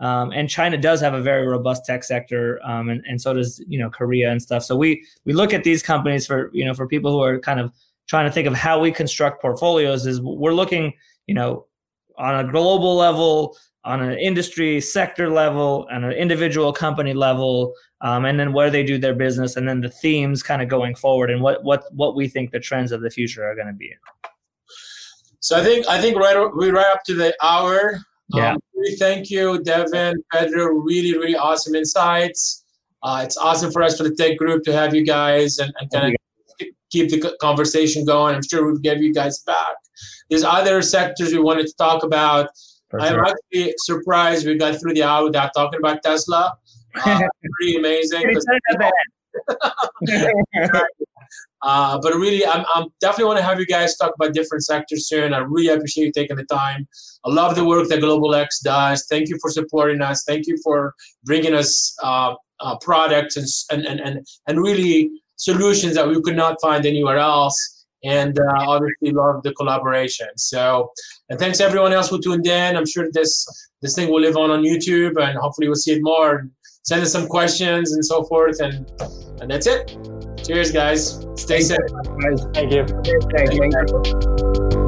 Um, and China does have a very robust tech sector, um, and, and so does you know Korea and stuff. So we we look at these companies for you know for people who are kind of trying to think of how we construct portfolios. Is we're looking you know on a global level, on an industry sector level, and an individual company level, um, and then where they do their business, and then the themes kind of going forward, and what what what we think the trends of the future are going to be. So I think I think right we right up to the hour. Yeah. Um, really thank you, Devin, Pedro. Really, really awesome insights. Uh, it's awesome for us for the tech group to have you guys and, and kind of keep the conversation going. I'm sure we'll get you guys back. There's other sectors we wanted to talk about. I'm actually surprised we got through the hour without talking about Tesla. Uh, pretty amazing. Uh, but really, I'm, I'm definitely want to have you guys talk about different sectors soon. I really appreciate you taking the time. I love the work that Global X does. Thank you for supporting us. Thank you for bringing us uh, uh, products and, and, and, and, and really solutions that we could not find anywhere else. And uh, obviously, love the collaboration. So, and thanks everyone else who tuned in. I'm sure this this thing will live on on YouTube, and hopefully, we'll see it more. Send us some questions and so forth, and and that's it. Cheers, guys. Stay safe. Thank you. Okay, thank you.